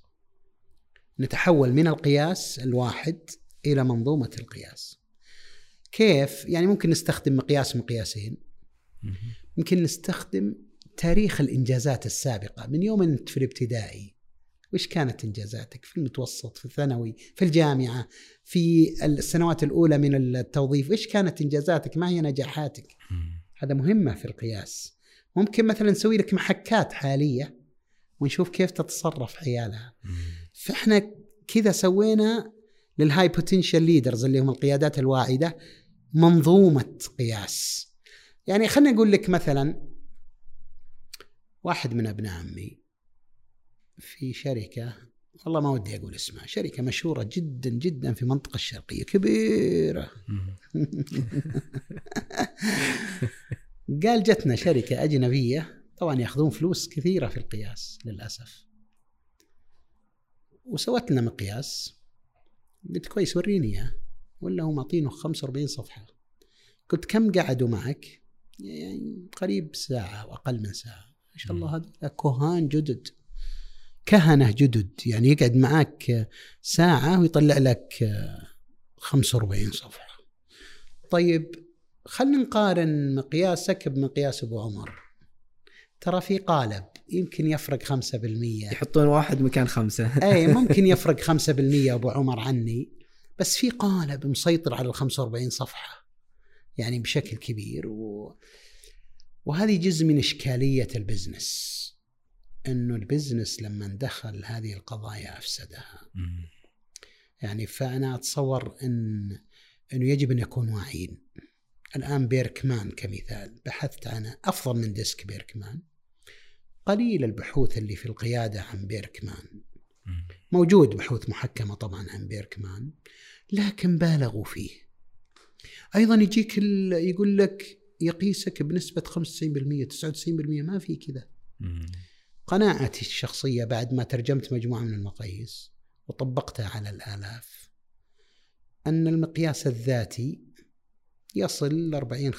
نتحول من القياس الواحد إلى منظومة القياس. كيف؟ يعني ممكن نستخدم مقياس مقياسين. ممكن نستخدم تاريخ الإنجازات السابقة. من يوم أنت في الابتدائي وش كانت إنجازاتك في المتوسط في الثانوي في الجامعة في السنوات الأولى من التوظيف؟ إيش كانت إنجازاتك؟ ما هي نجاحاتك؟ هذا مهمة في القياس. ممكن مثلا نسوي لك محكات حالية ونشوف كيف تتصرف حيالها. فإحنا كذا سوينا لل high potential leaders اللي هم القيادات الواعدة منظومة قياس. يعني خليني أقول لك مثلا واحد من أبناء عمي في شركة والله ما ودي أقول اسمها شركة مشهورة جدا جدا في المنطقة الشرقية كبيرة. قال جتنا شركة أجنبية طبعا يأخذون فلوس كثيرة في القياس للأسف. وسوت لنا مقياس. قلت كويس وريني إياه. ولا هم معطينه 45 صفحة. قلت كم قعدوا معك؟ يعني قريب ساعة أو أقل من ساعة. ما شاء الله هذول كهان جدد. كهنة جدد. يعني يقعد معك ساعة ويطلع لك 45 صفحة. طيب خلينا نقارن مقياسك بمقياس أبو عمر. ترى في قالب يمكن يفرق 5% يحطون واحد مكان خمسة. اي ممكن يفرق 5% أبو عمر عني. بس في قالب مسيطر على ال 45 صفحة. يعني بشكل كبير. و... وهذه جزء من إشكالية ال business إنه ال business لما دخل هذه القضايا أفسدها. يعني فأنا أتصور إن إنه يجب أن يكون واعيين. الآن بيركمان كمثال بحثت عنه أفضل من ديسك بيركمان. قليل البحوث اللي في القيادة عن بيركمان. موجود بحوث محكمة طبعا عن بيركمان لكن بالغوا فيه. أيضا يجيك يقول لك يقيسك بنسبة 95% 99% ما في كذا. قناعتي الشخصية بعد ما ترجمت مجموعة من المقاييس وطبقتها على الآلاف أن المقياس الذاتي يصل ل 40 50%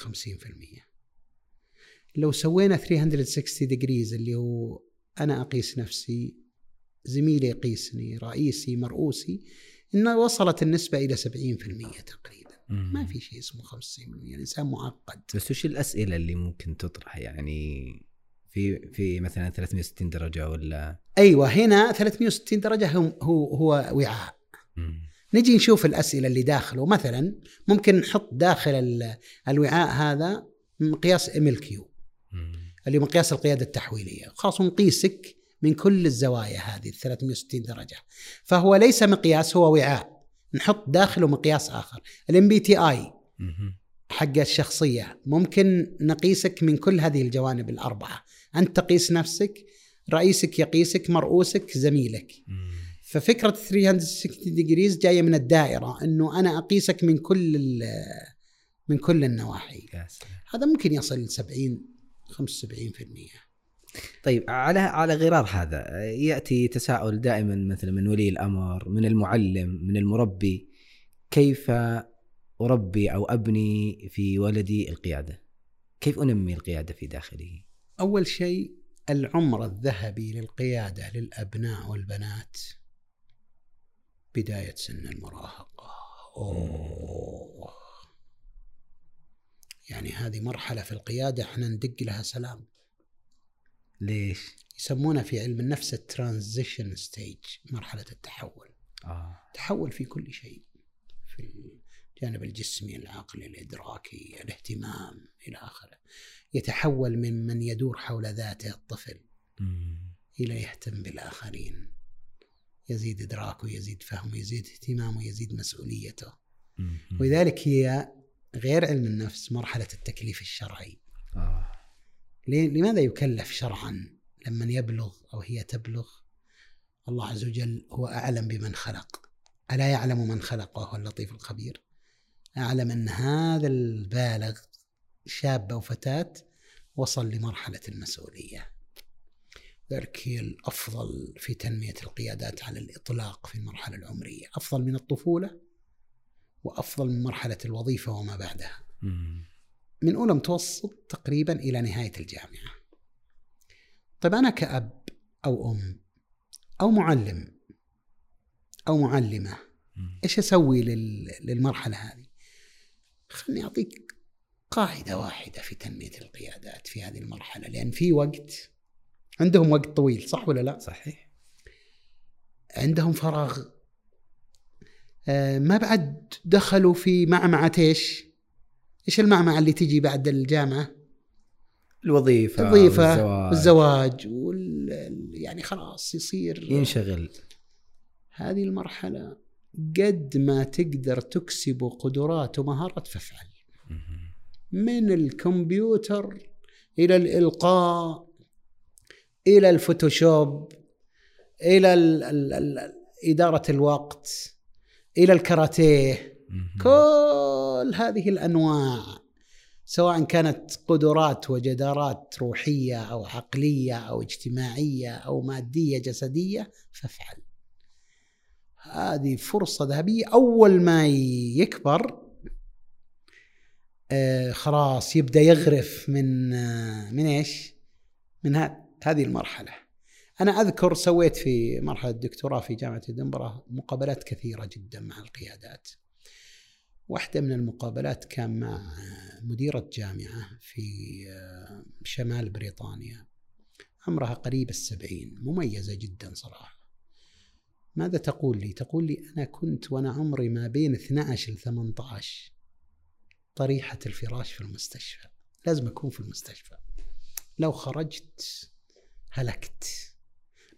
لو سوينا 360 ديجريز اللي هو أنا أقيس نفسي زميلي يقيسني رئيسي مرؤوسي إنه وصلت النسبة إلى 70% تقريبا. ما في شيء اسمه 50% الإنسان معقد. بس وش الأسئلة اللي ممكن تطرح؟ يعني في في مثلا 360 درجة ولا؟ أيوه هنا 360 درجة هو هو, هو وعاء. نجي نشوف الأسئلة اللي داخله. مثلا ممكن نحط داخل الوعاء هذا مقياس MLQ اللي مقياس القيادة التحويلية. خلاص نقيسك من كل الزوايا هذه 360 درجة. فهو ليس مقياس هو وعاء. نحط داخله مقياس آخر. ال MBTI حق الشخصية ممكن نقيسك من كل هذه الجوانب الأربعة. أنت تقيس نفسك رئيسك يقيسك مرؤوسك زميلك. ففكرة 360 ديجريز جاية من الدائرة إنه أنا أقيسك من كل من كل النواحي. هذا ممكن يصل ل 70 75% طيب على على غرار هذا يأتي تساؤل دائما مثلا من ولي الأمر من المعلم من المربي كيف أربي أو أبني في ولدي القيادة؟ كيف أنمي القيادة في داخله؟ أول شيء العمر الذهبي للقيادة للأبناء والبنات بداية سن المراهقة أوه. يعني هذه مرحلة في القيادة إحنا ندق لها سلام ليش؟ يسمونها في علم النفس ال transition stage مرحلة التحول آه تحول في كل شيء في الجانب الجسمي العقلي الإدراكي الاهتمام إلى آخره يتحول من من يدور حول ذاته الطفل مم. إلى يهتم بالآخرين يزيد إدراكه يزيد فهمه يزيد اهتمامه يزيد مسؤوليته مم. ولذلك هي غير علم النفس مرحلة التكليف الشرعي آه. لماذا يكلف شرعا لما يبلغ أو هي تبلغ؟ الله عز وجل هو أعلم بمن خلق. ألا يعلم من خلق وهو اللطيف الخبير؟ أعلم أن هذا البالغ شاب أو فتاة وصل لمرحلة المسؤولية. ذلك هي الأفضل في تنمية القيادات على الإطلاق في المرحلة العمرية. أفضل من الطفولة وأفضل من مرحلة الوظيفة وما بعدها. من أولى متوسط تقريبا إلى نهاية الجامعة. طيب أنا كأب أو أم أو معلم أو معلمة مم. إيش أسوي لل- للمرحلة هذه؟ خلني أعطيك قاعدة واحدة في تنمية القيادات في هذه المرحلة لأن في وقت عندهم وقت طويل صح ولا لا؟ صحيح. عندهم فراغ. آه، ما بعد دخلوا في معمعة إيش؟ إيش المعمعة اللي تجي بعد الجامعة؟ الوظيفة الوظيفة والزواج. والزواج وال يعني خلاص يصير ينشغل هذه المرحلة قد ما تقدر تكسب قدرات ومهارات فافعل. من الكمبيوتر إلى الإلقاء إلى الفوتوشوب إلى ال ال ال إدارة الوقت إلى الكاراتيه. كل هذه الأنواع سواء كانت قدرات وجدارات روحية أو عقلية أو اجتماعية أو مادية جسدية فافعل. هذه فرصة ذهبية أول ما يكبر آه خلاص يبدأ يغرف من آه من إيش؟ من هذه المرحلة. أنا أذكر سويت في مرحلة الدكتوراه في جامعة ادنبرا مقابلات كثيرة جدا مع القيادات. واحدة من المقابلات كان مع مديرة جامعة في شمال بريطانيا. عمرها قريب السبعين مميزة جدا صراحة. ماذا تقول لي؟ تقول لي أنا كنت وأنا عمري ما بين 12 ل 18 طريحة الفراش في المستشفى. لازم أكون في المستشفى. لو خرجت هلكت.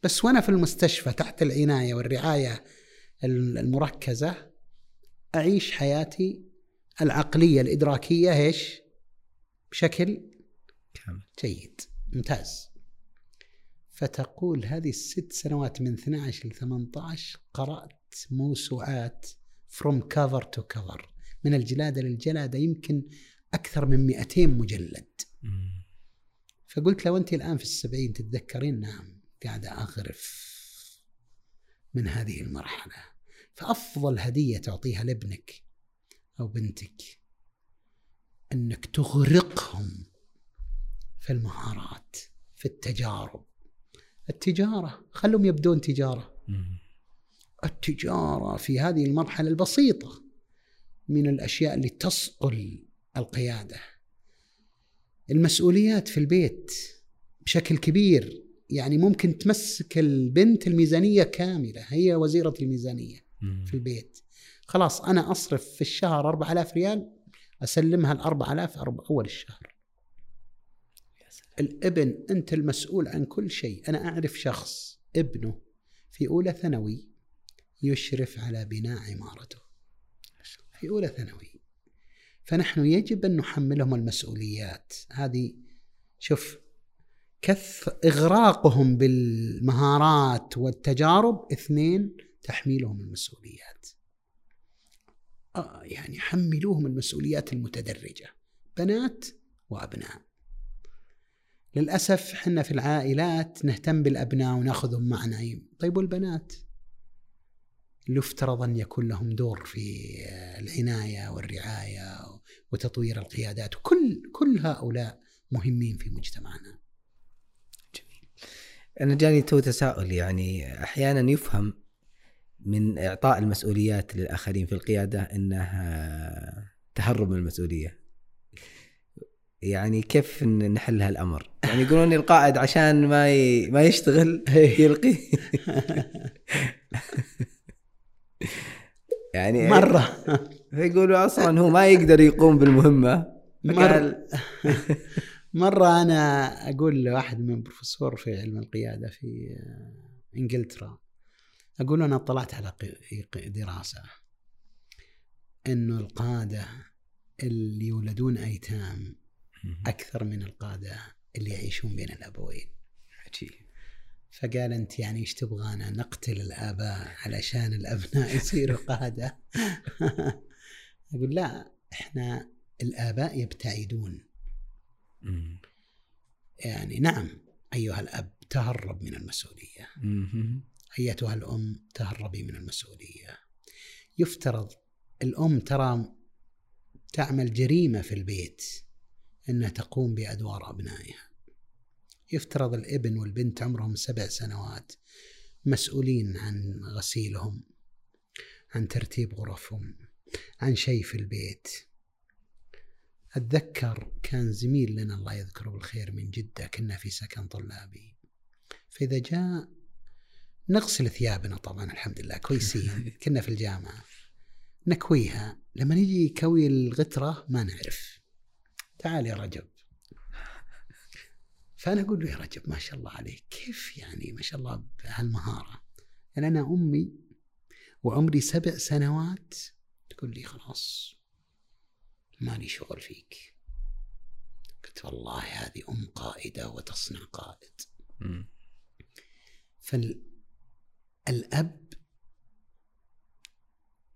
بس وأنا في المستشفى تحت العناية والرعاية المركزة أعيش حياتي العقلية الإدراكية إيش؟ بشكل كامل. جيد ممتاز. فتقول هذه الست سنوات من 12 ل 18 قرأت موسوعات from cover to cover. من الجلادة للجلادة يمكن أكثر من 200 مجلد. فقلت لو أنت الآن في السبعين تتذكرين نعم قاعدة أغرف من هذه المرحلة. فأفضل هدية تعطيها لابنك أو بنتك أنك تغرقهم في المهارات في التجارب التجارة خلهم يبدون تجارة مم. التجارة في هذه المرحلة البسيطة من الأشياء اللي تصقل القيادة المسؤوليات في البيت بشكل كبير يعني ممكن تمسك البنت الميزانية كاملة هي وزيرة الميزانية مم. في البيت. خلاص أنا أصرف في الشهر 4000 ريال أسلمها ال 4000 أرب- أول الشهر. الابن أنت المسؤول عن كل شيء. أنا أعرف شخص ابنه في أولى ثانوي يشرف على بناء عمارته. في أولى ثانوي. فنحن يجب أن نحملهم المسؤوليات. هذه شوف كث إغراقهم بالمهارات والتجارب اثنين تحميلهم المسؤوليات. آه يعني حملوهم المسؤوليات المتدرجة بنات وأبناء. للأسف إحنا في العائلات نهتم بالأبناء ونأخذهم معنا. طيب والبنات؟ اللي يفترض أن يكون لهم دور في العناية والرعاية وتطوير القيادات وكل كل هؤلاء مهمين في مجتمعنا. جميل. أنا جاني تو تساؤل يعني أحيانا يفهم من إعطاء المسؤوليات للآخرين في القيادة أنها تهرب من المسؤولية. يعني كيف نحل هالأمر؟ يعني يقولون القائد عشان ما ي... ما يشتغل يلقي. يعني مرة. يقولوا أصلا هو ما يقدر يقوم بالمهمة. مرة. مرة أنا أقول لواحد من بروفيسور في علم القيادة في إنجلترا. أقول أنا اطلعت على دراسة إنه القادة اللي يولدون أيتام أكثر من القادة اللي يعيشون بين الأبوين. عجيب. فقال أنت يعني إيش تبغانا؟ نقتل الآباء علشان الأبناء يصيروا قادة. أقول لا إحنا الآباء يبتعدون. يعني نعم أيها الأب تهرب من المسؤولية. أيتها الأم تهربي من المسؤولية. يفترض الأم ترى تعمل جريمة في البيت أنها تقوم بأدوار أبنائها. يفترض الابن والبنت عمرهم سبع سنوات مسؤولين عن غسيلهم عن ترتيب غرفهم عن شيء في البيت. أتذكر كان زميل لنا الله يذكره بالخير من جدة كنا في سكن طلابي. فإذا جاء نغسل ثيابنا طبعا الحمد لله كويسين. كنا في الجامعة. نكويها. لما نجي كوي الغترة ما نعرف. تعال يا رجب. فأنا أقول له يا رجب ما شاء الله عليك كيف يعني ما شاء الله بهالمهارة؟ يعني أنا أمي وعمري سبع سنوات تقول لي خلاص مالي شغل فيك. قلت والله هذه أم قائدة وتصنع قائد. فالأب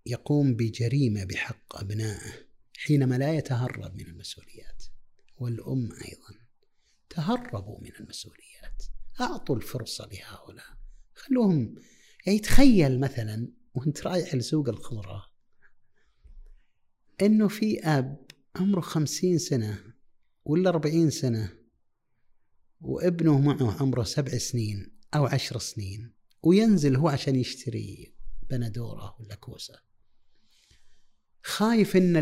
يقوم بجريمة بحق أبنائه حينما لا يتهرب من المسؤوليات والأم أيضا تهربوا من المسؤوليات. أعطوا الفرصة لهؤلاء. خلوهم يعني تخيل مثلا وأنت رايح لسوق الخضرة إنه في أب عمره خمسين سنة ولا أربعين سنة وابنه معه عمره سبع سنين أو عشر سنين. وينزل هو عشان يشتري بندورة ولا كوسة. خايف إن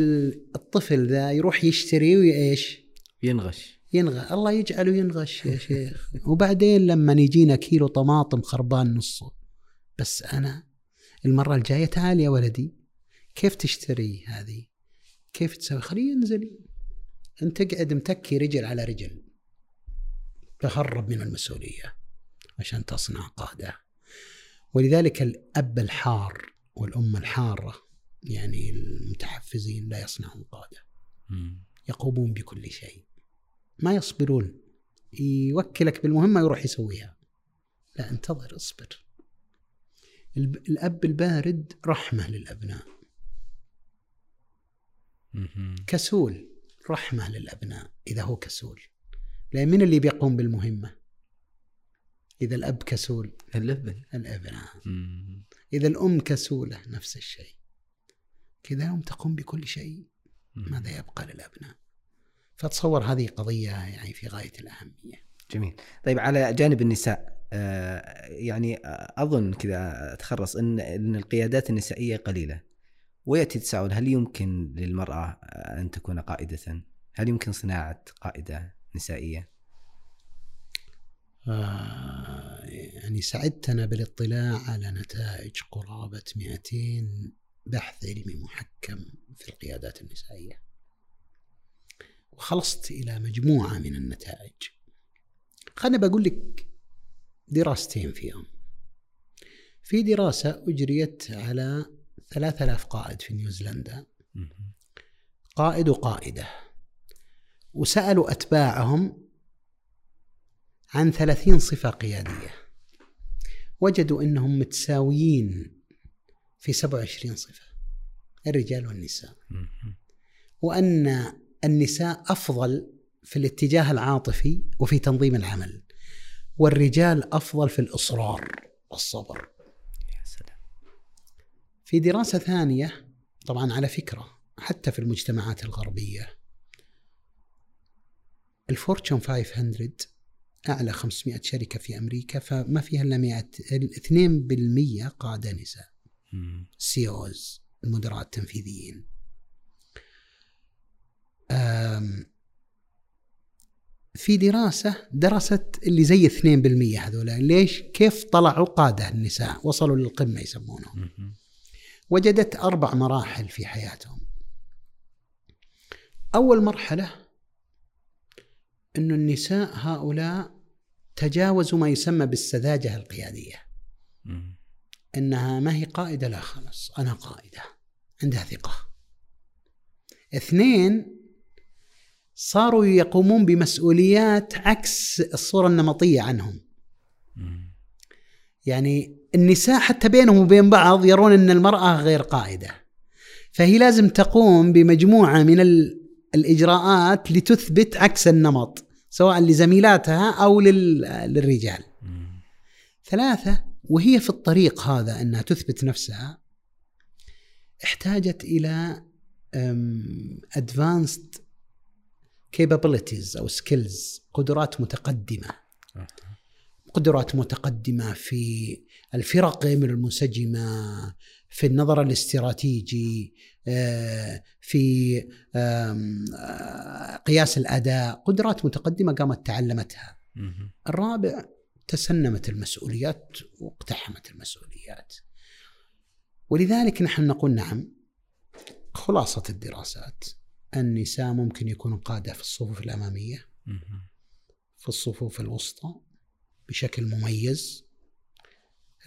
الطفل ذا يروح يشتري وايش؟ ينغش. ينغى الله يجعله ينغش يا شيخ. وبعدين لما يجينا كيلو طماطم خربان نصه. بس أنا المرة الجاية تعال يا ولدي كيف تشتري هذه؟ كيف تسوي؟ خليه ينزل. أنت اقعد متكي رجل على رجل. تهرب من المسؤولية عشان تصنع قاده ولذلك الأب الحار والأم الحارة يعني المتحفزين لا يصنعون قادة. يقومون بكل شيء. ما يصبرون. يوكلك بالمهمة يروح يسويها. لا انتظر اصبر. الأب البارد رحمة للأبناء. كسول رحمة للأبناء إذا هو كسول. لأن من اللي بيقوم بالمهمة؟ إذا الأب كسول. الابن الابن إذا الأم كسولة نفس الشيء. كذا يوم تقوم بكل شيء. ماذا يبقى للأبناء فتصور هذه قضية يعني في غاية الأهمية. جميل. طيب على جانب النساء آه، يعني أظن كذا أتخرص أن أن القيادات النسائية قليلة. ويأتي تساؤل هل يمكن للمرأة أن تكون قائدة؟ هل يمكن صناعة قائدة نسائية؟ آه يعني سعدتنا بالاطلاع على نتائج قرابة 200 بحث علمي محكم في القيادات النسائية. وخلصت إلى مجموعة من النتائج. خلنا بقول لك دراستين فيهم. في دراسة أجريت على ثلاثة آلاف قائد في نيوزيلندا. قائد وقائدة. وسألوا أتباعهم عن ثلاثين صفة قيادية. وجدوا أنهم متساويين في 27 صفة الرجال والنساء. وأن النساء أفضل في الاتجاه العاطفي وفي تنظيم العمل والرجال أفضل في الإصرار والصبر. يا سلام. في دراسة ثانية طبعا على فكرة حتى في المجتمعات الغربية ال Fortune 500 أعلى 500 شركة في أمريكا فما فيها إلا 100 2% قادة نساء. CEOs المدراء التنفيذيين في دراسة درست اللي زي 2% هذولا ليش؟ كيف طلعوا قادة النساء وصلوا للقمة يسمونهم. وجدت أربع مراحل في حياتهم أول مرحلة أن النساء هؤلاء تجاوزوا ما يسمى بالسذاجة القيادية مم. إنها ما هي قائدة لا خلاص أنا قائدة عندها ثقة اثنين صاروا يقومون بمسؤوليات عكس الصورة النمطية عنهم. يعني النساء حتى بينهم وبين بعض يرون إن المرأة غير قائدة فهي لازم تقوم بمجموعة من ال- الإجراءات لتثبت عكس النمط سواء لزميلاتها أو لل- للرجال مم. ثلاثة وهي في الطريق هذا أنها تثبت نفسها احتاجت إلى أم، advanced capabilities أو skills قدرات متقدمة أها. قدرات متقدمة في الفرق غير المنسجمة في النظر الاستراتيجي آه، في آه، قياس الأداء قدرات متقدمة قامت تعلمتها. الرابع تسنمت المسؤوليات واقتحمت المسؤوليات ولذلك نحن نقول نعم خلاصة الدراسات النساء ممكن يكونوا قادة في الصفوف الأمامية. في الصفوف الوسطى بشكل مميز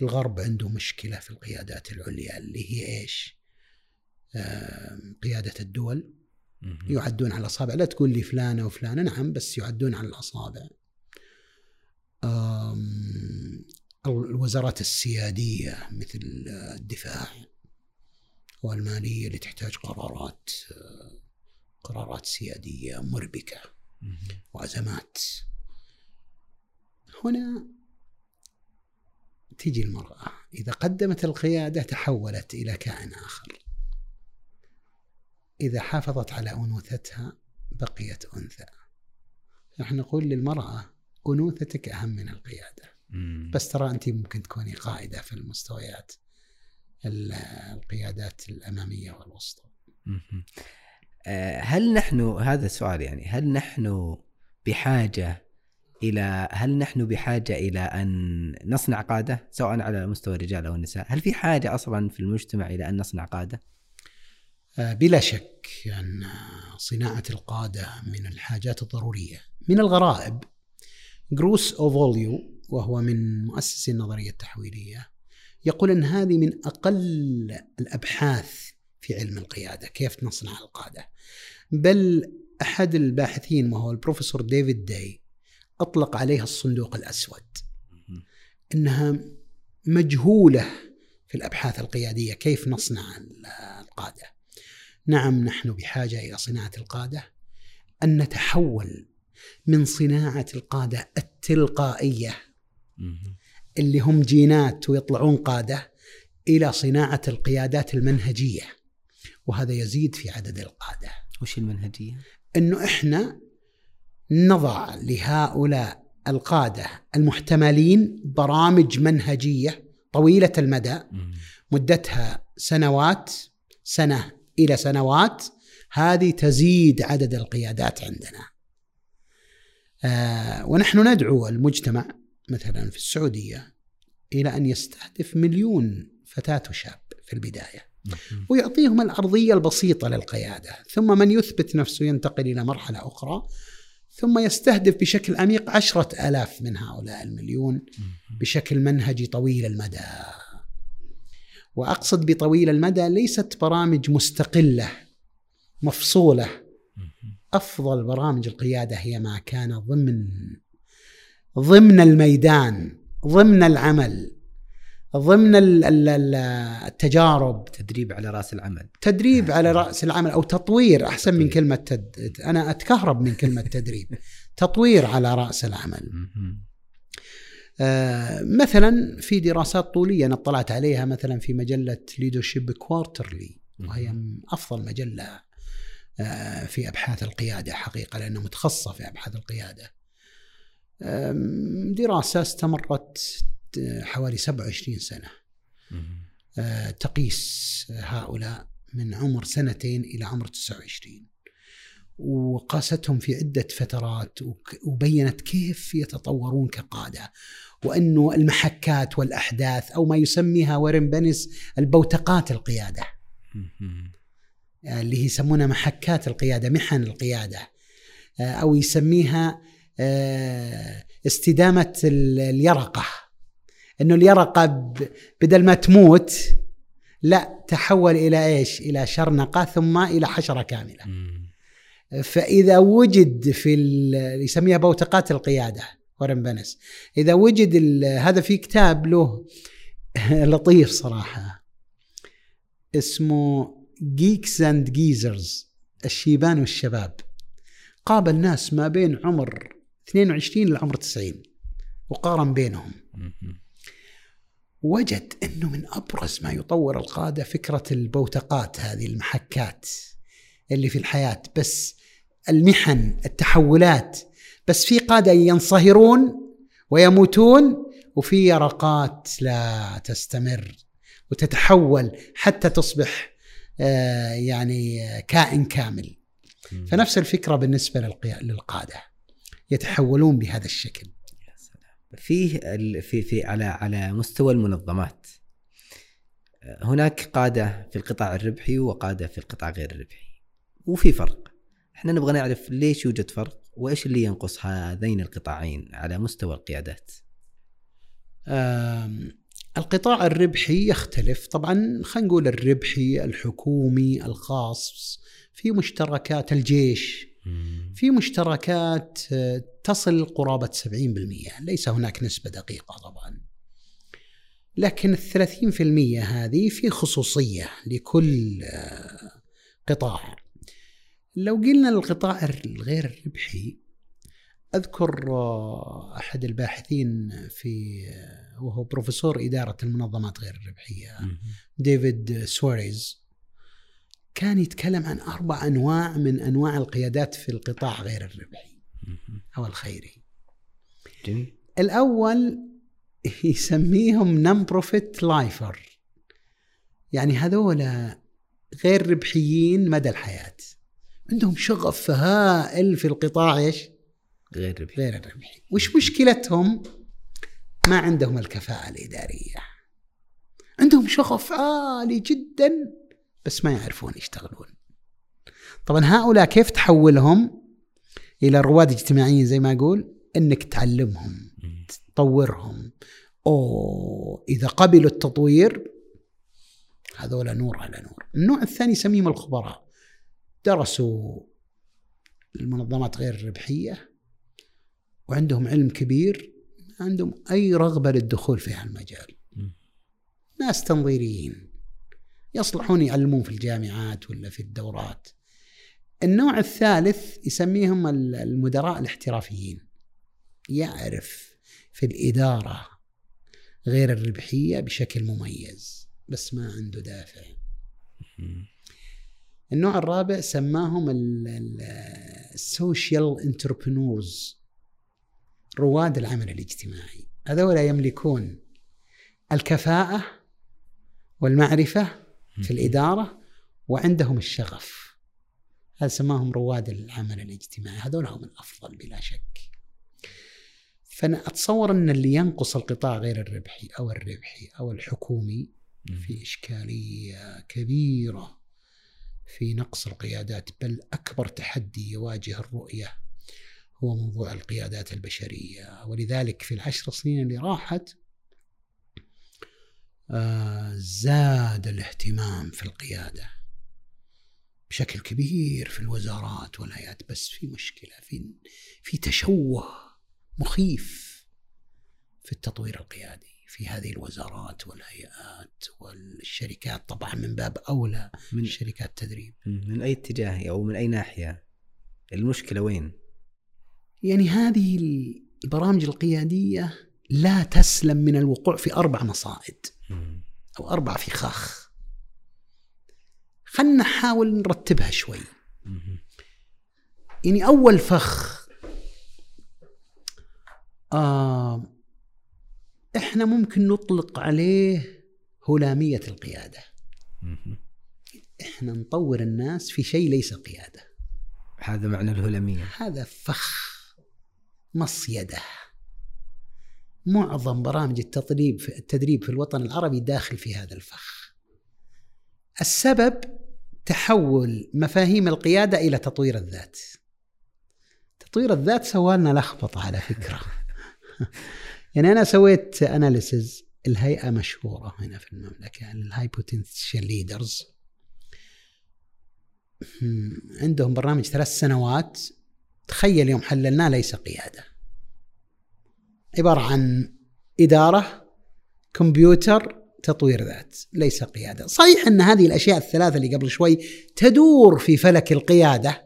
الغرب عنده مشكلة في القيادات العليا اللي هي إيش؟ قيادة الدول. يعدون على الأصابع. لا تقول لي فلانة وفلانة نعم بس يعدون على الأصابع. الوزارات السيادية مثل الدفاع والمالية اللي تحتاج قرارات قرارات سيادية مربكة. وأزمات هنا تجي المرأة إذا قدمت القيادة تحولت إلى كائن آخر إذا حافظت على أنوثتها بقيت أنثى نحن نقول للمرأة أنوثتك أهم من القيادة مم. بس ترى أنت ممكن تكوني قائدة في المستويات ال- القيادات الأمامية والوسطى. آه، هل نحن هذا السؤال يعني هل نحن بحاجة إلى هل نحن بحاجة إلى أن نصنع قادة سواء على مستوى الرجال أو النساء؟ هل في حاجة أصلا في المجتمع إلى أن نصنع قادة؟ آه، بلا شك أن صناعة القادة من الحاجات الضرورية. من الغرائب جروس أوفوليو وهو من مؤسسي النظرية التحويلية يقول أن هذه من أقل الأبحاث في علم القيادة كيف نصنع القادة. بل أحد الباحثين وهو البروفيسور ديفيد داي أطلق عليها الصندوق الأسود إنها مجهولة في الأبحاث القيادية كيف نصنع القادة. نعم نحن بحاجة إلى صناعة القادة أن نتحول من صناعة القادة التلقائية مهم. اللي هم جينات ويطلعون قادة إلى صناعة القيادات المنهجية وهذا يزيد في عدد القادة. وش المنهجية؟ إنه إحنا نضع لهؤلاء القادة المحتملين برامج منهجية طويلة المدى. مدتها سنوات سنة إلى سنوات هذه تزيد عدد القيادات عندنا. آه ونحن ندعو المجتمع مثلا في السعودية إلى أن يستهدف مليون فتاة وشاب في البداية. ويعطيهم الأرضية البسيطة للقيادة ثم من يثبت نفسه ينتقل إلى مرحلة أخرى ثم يستهدف بشكل عميق عشرة ألاف من هؤلاء المليون. بشكل منهجي طويل المدى وأقصد بطويل المدى ليست برامج مستقلة مفصولة. أفضل برامج القيادة هي ما كان ضمن ضمن الميدان ضمن العمل ضمن ال- ال- ال- التجارب. تدريب على رأس العمل. تدريب على رأس العمل أو تطوير أحسن من. كلمة تد... أنا أتكهرب من كلمة تدريب. تطوير على رأس العمل. آه، مثلا في دراسات طولية أنا اطلعت عليها مثلا في مجلة Leadership Quarterly وهي أفضل مجلة آه، في أبحاث القيادة حقيقة لأنها متخصصة في أبحاث القيادة. دراسة استمرت حوالي 27 سنة. مهم. آه، تقيس هؤلاء من عمر سنتين إلى عمر 29 وقاستهم في عدة فترات وبينت كيف يتطورون كقادة. وأنه المحكات والأحداث أو ما يسميها وارن بنس البوتقات القيادة. مهم. اللي يسمونها محكات القيادة محن القيادة. آه، أو يسميها آه، استدامة ال- اليرقة. إنه اليرقه ب- بدل ما تموت لا تحول إلى إيش؟ إلى شرنقه ثم إلى حشرة كاملة. مم. فإذا وجد في يسميها بوتقات القيادة ورن بنس إذا وجد هذا في كتاب له لطيف صراحة اسمه Geeks and Geezers الشيبان والشباب قابل ناس ما بين عمر 22 لعمر 90 وقارن بينهم. وجد إنه من أبرز ما يطور القادة فكرة البوتقات هذه المحكات اللي في الحياة بس المحن التحولات بس في قادة ينصهرون ويموتون وفي يرقات لا تستمر وتتحول حتى تصبح آه، يعني كائن كامل. فنفس الفكرة بالنسبة للقادة يتحولون بهذا الشكل. فيه في في على على مستوى المنظمات. هناك قادة في القطاع الربحي وقادة في القطاع غير الربحي. وفي فرق. إحنا نبغى نعرف ليش يوجد فرق وإيش اللي ينقص هذين القطاعين على مستوى القيادات. القطاع الربحي يختلف. طبعا خلينا نقول الربحي الحكومي الخاص في مشتركات الجيش. في مشتركات آه، تصل قرابة 70% ليس هناك نسبة دقيقة طبعا. لكن الثلاثين في المية هذه في خصوصية لكل آه، قطاع. لو قلنا القطاع الغير الربحي أذكر آه، أحد الباحثين في آه، وهو بروفيسور إدارة المنظمات غير الربحية ديفيد سواريز كان يتكلم عن أربع أنواع من أنواع القيادات في القطاع غير الربحي. أو الخيري. جميل. الأول يسميهم nonprofit lifer يعني هذول غير ربحيين مدى الحياة. عندهم شغف هائل في القطاع إيش؟ غير ربحي. غير الربحي. وش مشكلتهم؟ ما عندهم الكفاءة الإدارية. عندهم شغف عالي جدا بس ما يعرفون يشتغلون. طبعا هؤلاء كيف تحولهم؟ إلى رواد اجتماعيين زي ما أقول إنك تعلمهم. تطورهم. أوه إذا قبلوا التطوير هذول نور على نور. النوع الثاني يسميهم الخبراء. درسوا المنظمات غير الربحية وعندهم علم كبير ما عندهم أي رغبة للدخول في هالمجال. ناس تنظيريين يصلحون يعلمون في الجامعات ولا في الدورات. النوع الثالث يسميهم ال- المدراء الاحترافيين. يعرف في الإدارة غير الربحية بشكل مميز بس ما عنده دافع. النوع الرابع سماهم ال social entrepreneurs رواد العمل الاجتماعي. هذول يملكون الكفاءة والمعرفة في الإدارة وعندهم الشغف. هذا سماهم رواد العمل الاجتماعي. هذول هم الأفضل بلا شك. فأنا أتصور أن اللي ينقص القطاع غير الربحي أو الربحي أو الحكومي في إشكالية كبيرة في نقص القيادات بل أكبر تحدي يواجه الرؤية هو موضوع القيادات البشرية. ولذلك في العشر سنين اللي راحت آه، زاد الاهتمام في القيادة. بشكل كبير في الوزارات والهيئات بس في مشكلة في في تشوه مخيف في التطوير القيادي في هذه الوزارات والهيئات والشركات. طبعا من باب أولى من شركات التدريب. من أي اتجاه أو من أي ناحية؟ المشكلة وين؟ يعني هذه البرامج القيادية لا تسلم من الوقوع في أربع مصائد أو أربع فخاخ. خلنا نحاول نرتبها شوي. يعني أول فخ آه إحنا ممكن نطلق عليه هلامية القيادة. إحنا نطور الناس في شيء ليس قيادة. هذا معنى الهلامية. هذا فخ مصيدة. معظم برامج التدريب في التدريب في الوطن العربي داخل في هذا الفخ. السبب تحول مفاهيم القيادة إلى تطوير الذات. تطوير الذات سوى لنا لخبطه على فكرة. يعني أنا سويت analysis لهيئة مشهورة هنا في المملكة ال high potential leaders عندهم برنامج ثلاث سنوات. تخيل يوم حللناه ليس قيادة. عبارة عن إدارة كمبيوتر تطوير ذات ليس قيادة. صحيح أن هذه الأشياء الثلاثة اللي قبل شوي تدور في فلك القيادة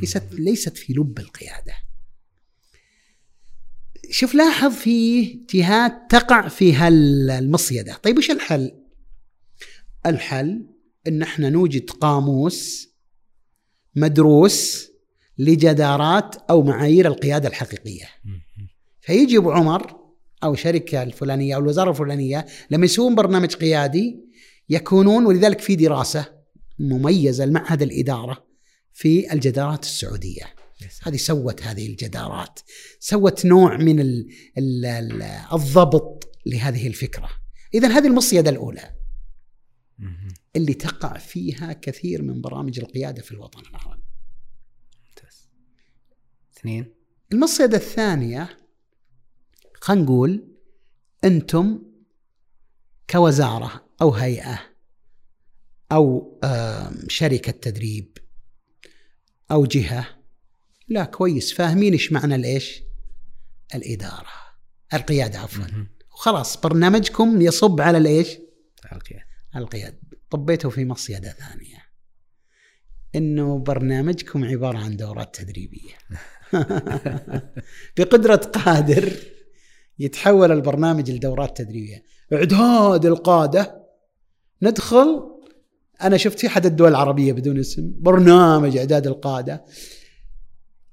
ليست ليست في لب القيادة. شوف لاحظ في جهات تقع في هالمصيدة طيب وش الحل؟ الحل أن إحنا نوجد قاموس مدروس لجدارات أو معايير القيادة الحقيقية. فيجي أبو عمر أو الشركة الفلانية أو الوزارة الفلانية لما يسوون برنامج قيادي يكونون ولذلك في دراسة مميزة لمعهد الإدارة في الجدارات السعودية. هذه سوت هذه الجدارات سوت نوع من ال ال ال الضبط لهذه الفكرة. إذا هذه المصيدة الأولى اللي تقع فيها كثير من برامج القيادة في الوطن العربي. اثنين. المصيدة الثانية خلينا نقول أنتم كوزارة أو هيئة أو شركة تدريب أو جهة. لا كويس. فاهمين إيش معنى الإيش؟ الإدارة. القيادة عفوا. وخلاص برنامجكم يصب على الإيش؟ القيادة. القيادة. طبيته في مصيده ثانية. إنه برنامجكم عبارة عن دورات تدريبية. بقدرة قادر يتحول البرنامج لدورات تدريبية. اعداد القادة. ندخل. أنا شفت في أحد الدول العربية بدون اسم. برنامج إعداد القادة.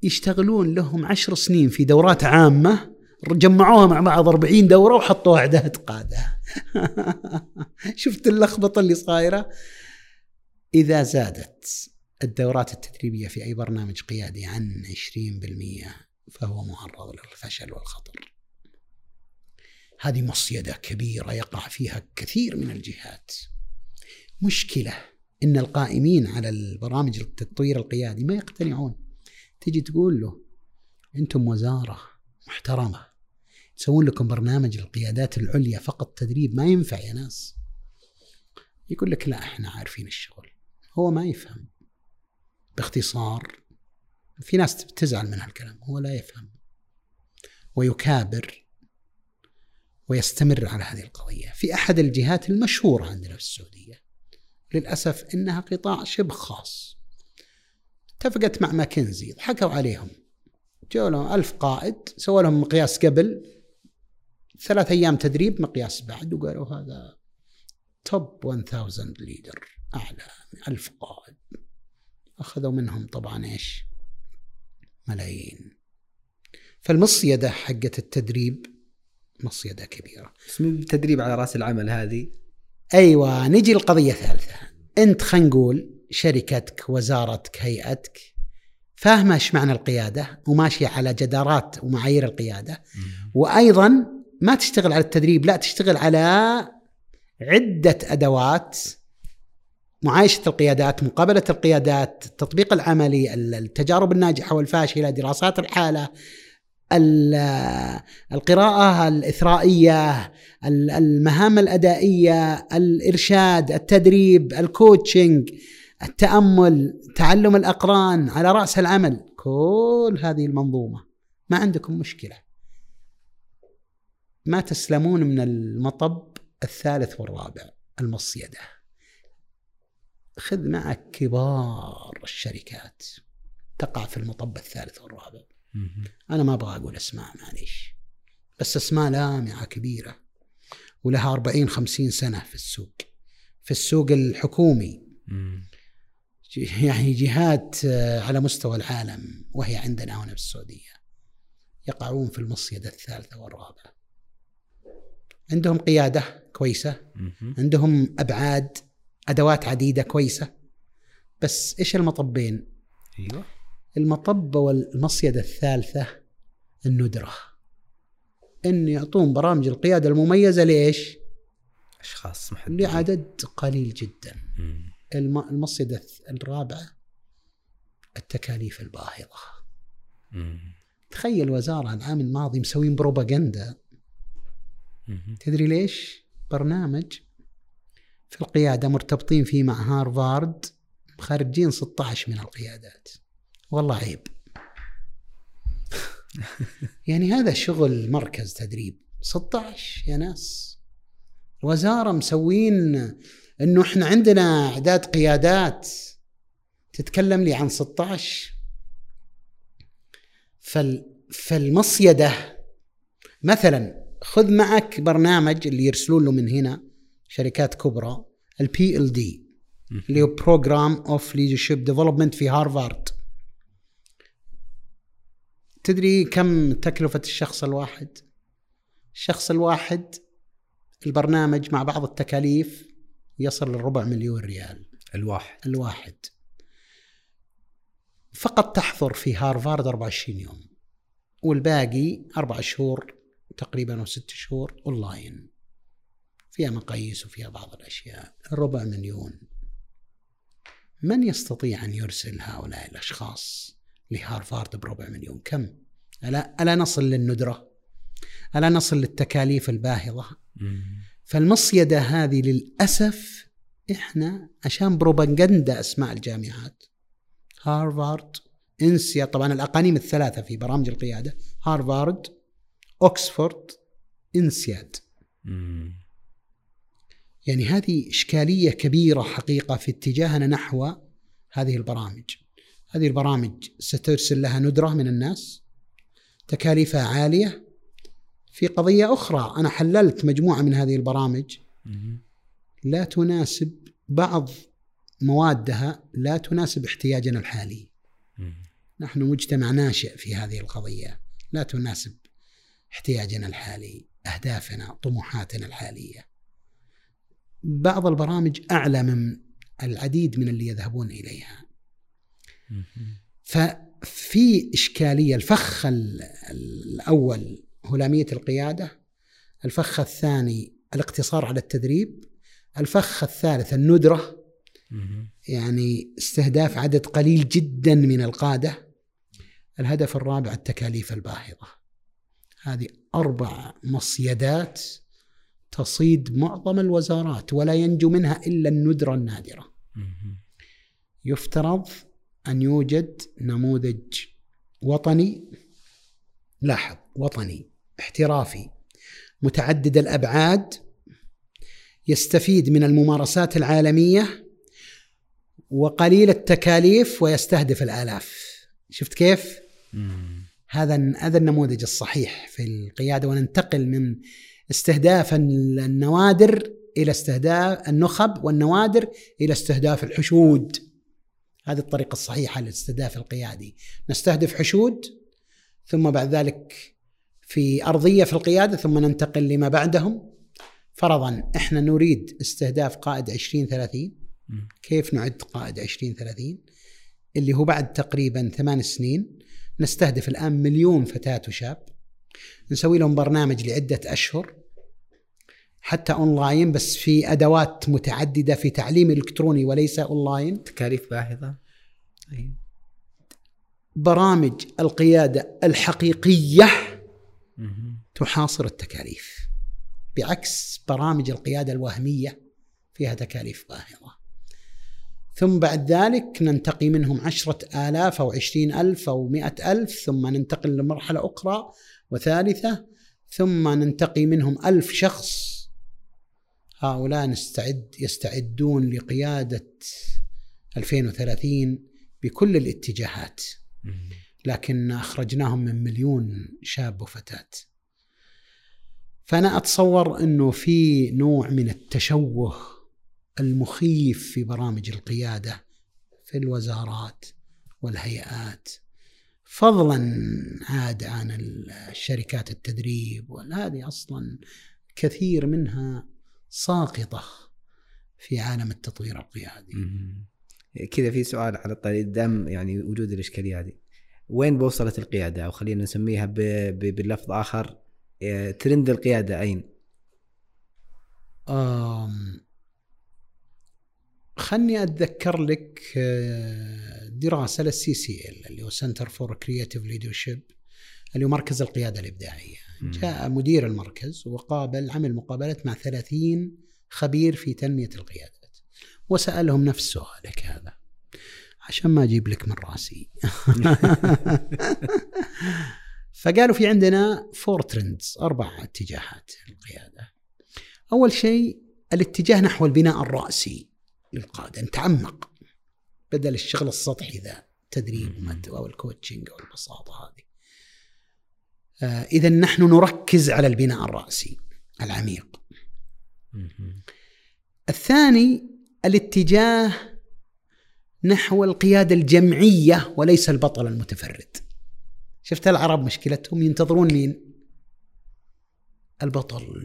يشتغلون لهم عشر سنين في دورات عامة. جمعوها مع بعض 40 دورة وحطوها إعداد قادة. شفت اللخبطة اللي صايرة؟ إذا زادت الدورات التدريبية في أي برنامج قيادي عن 20% فهو معرض للفشل والخطر. هذه مصيدة كبيرة يقع فيها كثير من الجهات. مشكلة إن القائمين على البرامج التطوير القيادي ما يقتنعون. تيجي تقول له أنتم وزارة محترمة تسوون لكم برنامج للقيادات العليا فقط تدريب ما ينفع يا ناس. يقول لك لا إحنا عارفين الشغل. هو ما يفهم. باختصار في ناس تزعل من هالكلام هو لا يفهم. ويكابر ويستمر على هذه القضية. في أحد الجهات المشهورة عندنا في السعودية للأسف إنها قطاع شبه خاص. اتفقت مع ماكنزي ضحكوا عليهم. جو لهم ألف قائد سووا لهم مقياس قبل ثلاث أيام تدريب مقياس بعد وقالوا هذا توب 1000 ليدر أعلى ألف قائد. أخذوا منهم طبعا إيش؟ ملايين. فالمصيدة حقت التدريب مصيدة كبيرة. التدريب على رأس العمل هذه. أيوة نجي القضية الثالثة. أنت خلينا نقول شركتك وزارتك هيئتك فاهمة إيش معنى القيادة وماشية على جدارات ومعايير القيادة. وأيضا ما تشتغل على التدريب لا تشتغل على عدة أدوات. معايشة القيادات مقابلة القيادات التطبيق العملي التجارب الناجحة والفاشلة دراسات الحالة القراءة الإثرائية المهام الأدائية الإرشاد التدريب الكوتشنج التأمل تعلم الأقران على رأس العمل كل هذه المنظومة. ما عندكم مشكلة. ما تسلمون من المطب الثالث والرابع المصيدة. خذ معك كبار الشركات تقع في المطب الثالث والرابع. أنا ما أبغى أقول أسماء معليش. بس أسماء لامعة كبيرة ولها 40 50 سنة في السوق. في السوق الحكومي. يعني جهات آه، على مستوى العالم وهي عندنا هنا في السعودية. يقعون في المصيدة الثالثة والرابعة. عندهم قيادة كويسة. عندهم أبعاد أدوات عديدة كويسة. بس إيش المطبين؟ أيوه. المطب والمصيدة الثالثة الندرة. إن يعطون برامج القيادة المميزة لإيش؟ أشخاص محددين لعدد قليل جدا. مم. الم- المصيدة الرابعة التكاليف الباهظة. مم. تخيل وزارة العام الماضي مسوين بروباغندا. تدري ليش؟ برنامج في القيادة مرتبطين فيه مع هارفارد خارجين 16 من القيادات. والله عيب. يعني هذا شغل مركز تدريب. 16 يا ناس. الوزارة مسوين إنه إحنا عندنا إعداد قيادات تتكلم لي عن 16 فال فالمصيدة مثلا خذ معك برنامج اللي يرسلون له من هنا شركات كبرى ال PLD اللي هو Program of Leadership Development في هارفارد. تدري كم تكلفة الشخص الواحد؟ الشخص الواحد البرنامج مع بعض التكاليف يصل للربع مليون ريال. الواحد. الواحد. فقط تحضر في هارفارد 24 يوم والباقي أربع شهور تقريبا أو ست شهور أونلاين. فيها مقاييس وفيها بعض الأشياء. ربع مليون. من يستطيع أن يرسل هؤلاء الأشخاص؟ لهارفارد بربع مليون. كم؟ ألا, ألا نصل للندرة؟ ألا نصل للتكاليف الباهظة. فالمصيدة هذه للأسف إحنا عشان بروباغندا أسماء الجامعات. هارفارد إنسيا طبعا الأقانيم الثلاثة في برامج القيادة. هارفارد أوكسفورد إنسياد. مم. يعني هذه إشكالية كبيرة حقيقة في اتجاهنا نحو هذه البرامج. هذه البرامج سترسل لها ندرة من الناس تكاليفها عالية في قضية أخرى أنا حللت مجموعة من هذه البرامج. لا تناسب بعض موادها لا تناسب احتياجنا الحالي. نحن مجتمع ناشئ في هذه القضية لا تناسب احتياجنا الحالي أهدافنا طموحاتنا الحالية بعض البرامج أعلى من العديد من اللي يذهبون إليها. ففي إشكالية الفخ ال- الأول هلامية القيادة الفخ الثاني الاقتصار على التدريب الفخ الثالث الندرة. يعني استهداف عدد قليل جدا من القادة الهدف الرابع التكاليف الباهظة هذه أربع مصيدات تصيد معظم الوزارات ولا ينجو منها إلا الندرة النادرة. يفترض أن يوجد نموذج وطني لاحظ وطني احترافي متعدد الأبعاد يستفيد من الممارسات العالمية وقليل التكاليف ويستهدف الآلاف شفت كيف؟ مم. هذا هذا النموذج الصحيح في القيادة وننتقل من استهداف النوادر إلى استهداف النخب والنوادر إلى استهداف الحشود هذه الطريقة الصحيحة للاستهداف القيادي. نستهدف حشود ثم بعد ذلك في أرضية في القيادة ثم ننتقل لما بعدهم. فرضا إحنا نريد استهداف قائد 2030 مم. كيف نعد قائد 2030 اللي هو بعد تقريبا ثمان سنين نستهدف الآن مليون فتاة وشاب. نسوي لهم برنامج لعدة أشهر. حتى أونلاين بس في أدوات متعددة في تعليم إلكتروني وليس أونلاين تكاليف باهظة أيوة. برامج القيادة الحقيقية مم. تحاصر التكاليف بعكس برامج القيادة الوهمية فيها تكاليف باهظة ثم بعد ذلك ننتقي منهم عشرة آلاف أو عشرين ألف أو مئة ألف ثم ننتقل لمرحلة أخرى وثالثة ثم ننتقي منهم ألف شخص هؤلاء نستعد يستعدون لقيادة 2030 بكل الاتجاهات. لكن أخرجناهم من مليون شاب وفتاة. فأنا أتصور أنه في نوع من التشوه المخيف في برامج القيادة في الوزارات والهيئات. فضلا عاد عن الشركات التدريب وهذه أصلا كثير منها ساقطة في عالم التطوير القيادي. كذا في سؤال على الطريق دام يعني وجود الإشكالية هذه. وين بوصلت القيادة أو خلينا نسميها بلفظ آخر آه، ترند القيادة أين؟ آم خلني أتذكر لك آه، دراسة لل CCL اللي هو Center for Creative Leadership اللي هو مركز القيادة الإبداعية جاء مدير المركز وقابل عمل مقابلات مع 30 خبير في تنمية القيادات. وسألهم نفس سؤالك هذا. عشان ما أجيب لك من راسي. فقالوا في عندنا four trends أربع اتجاهات القياده أول شيء الاتجاه نحو البناء الرأسي للقادة نتعمق. بدل الشغل السطحي ذا تدريب أو ال coaching أو البساطة هذه. آه اذا نحن نركز على البناء الرأسي العميق. الثاني الاتجاه نحو القيادة الجمعية وليس البطل المتفرد. شفت العرب مشكلتهم؟ ينتظرون مين؟ البطل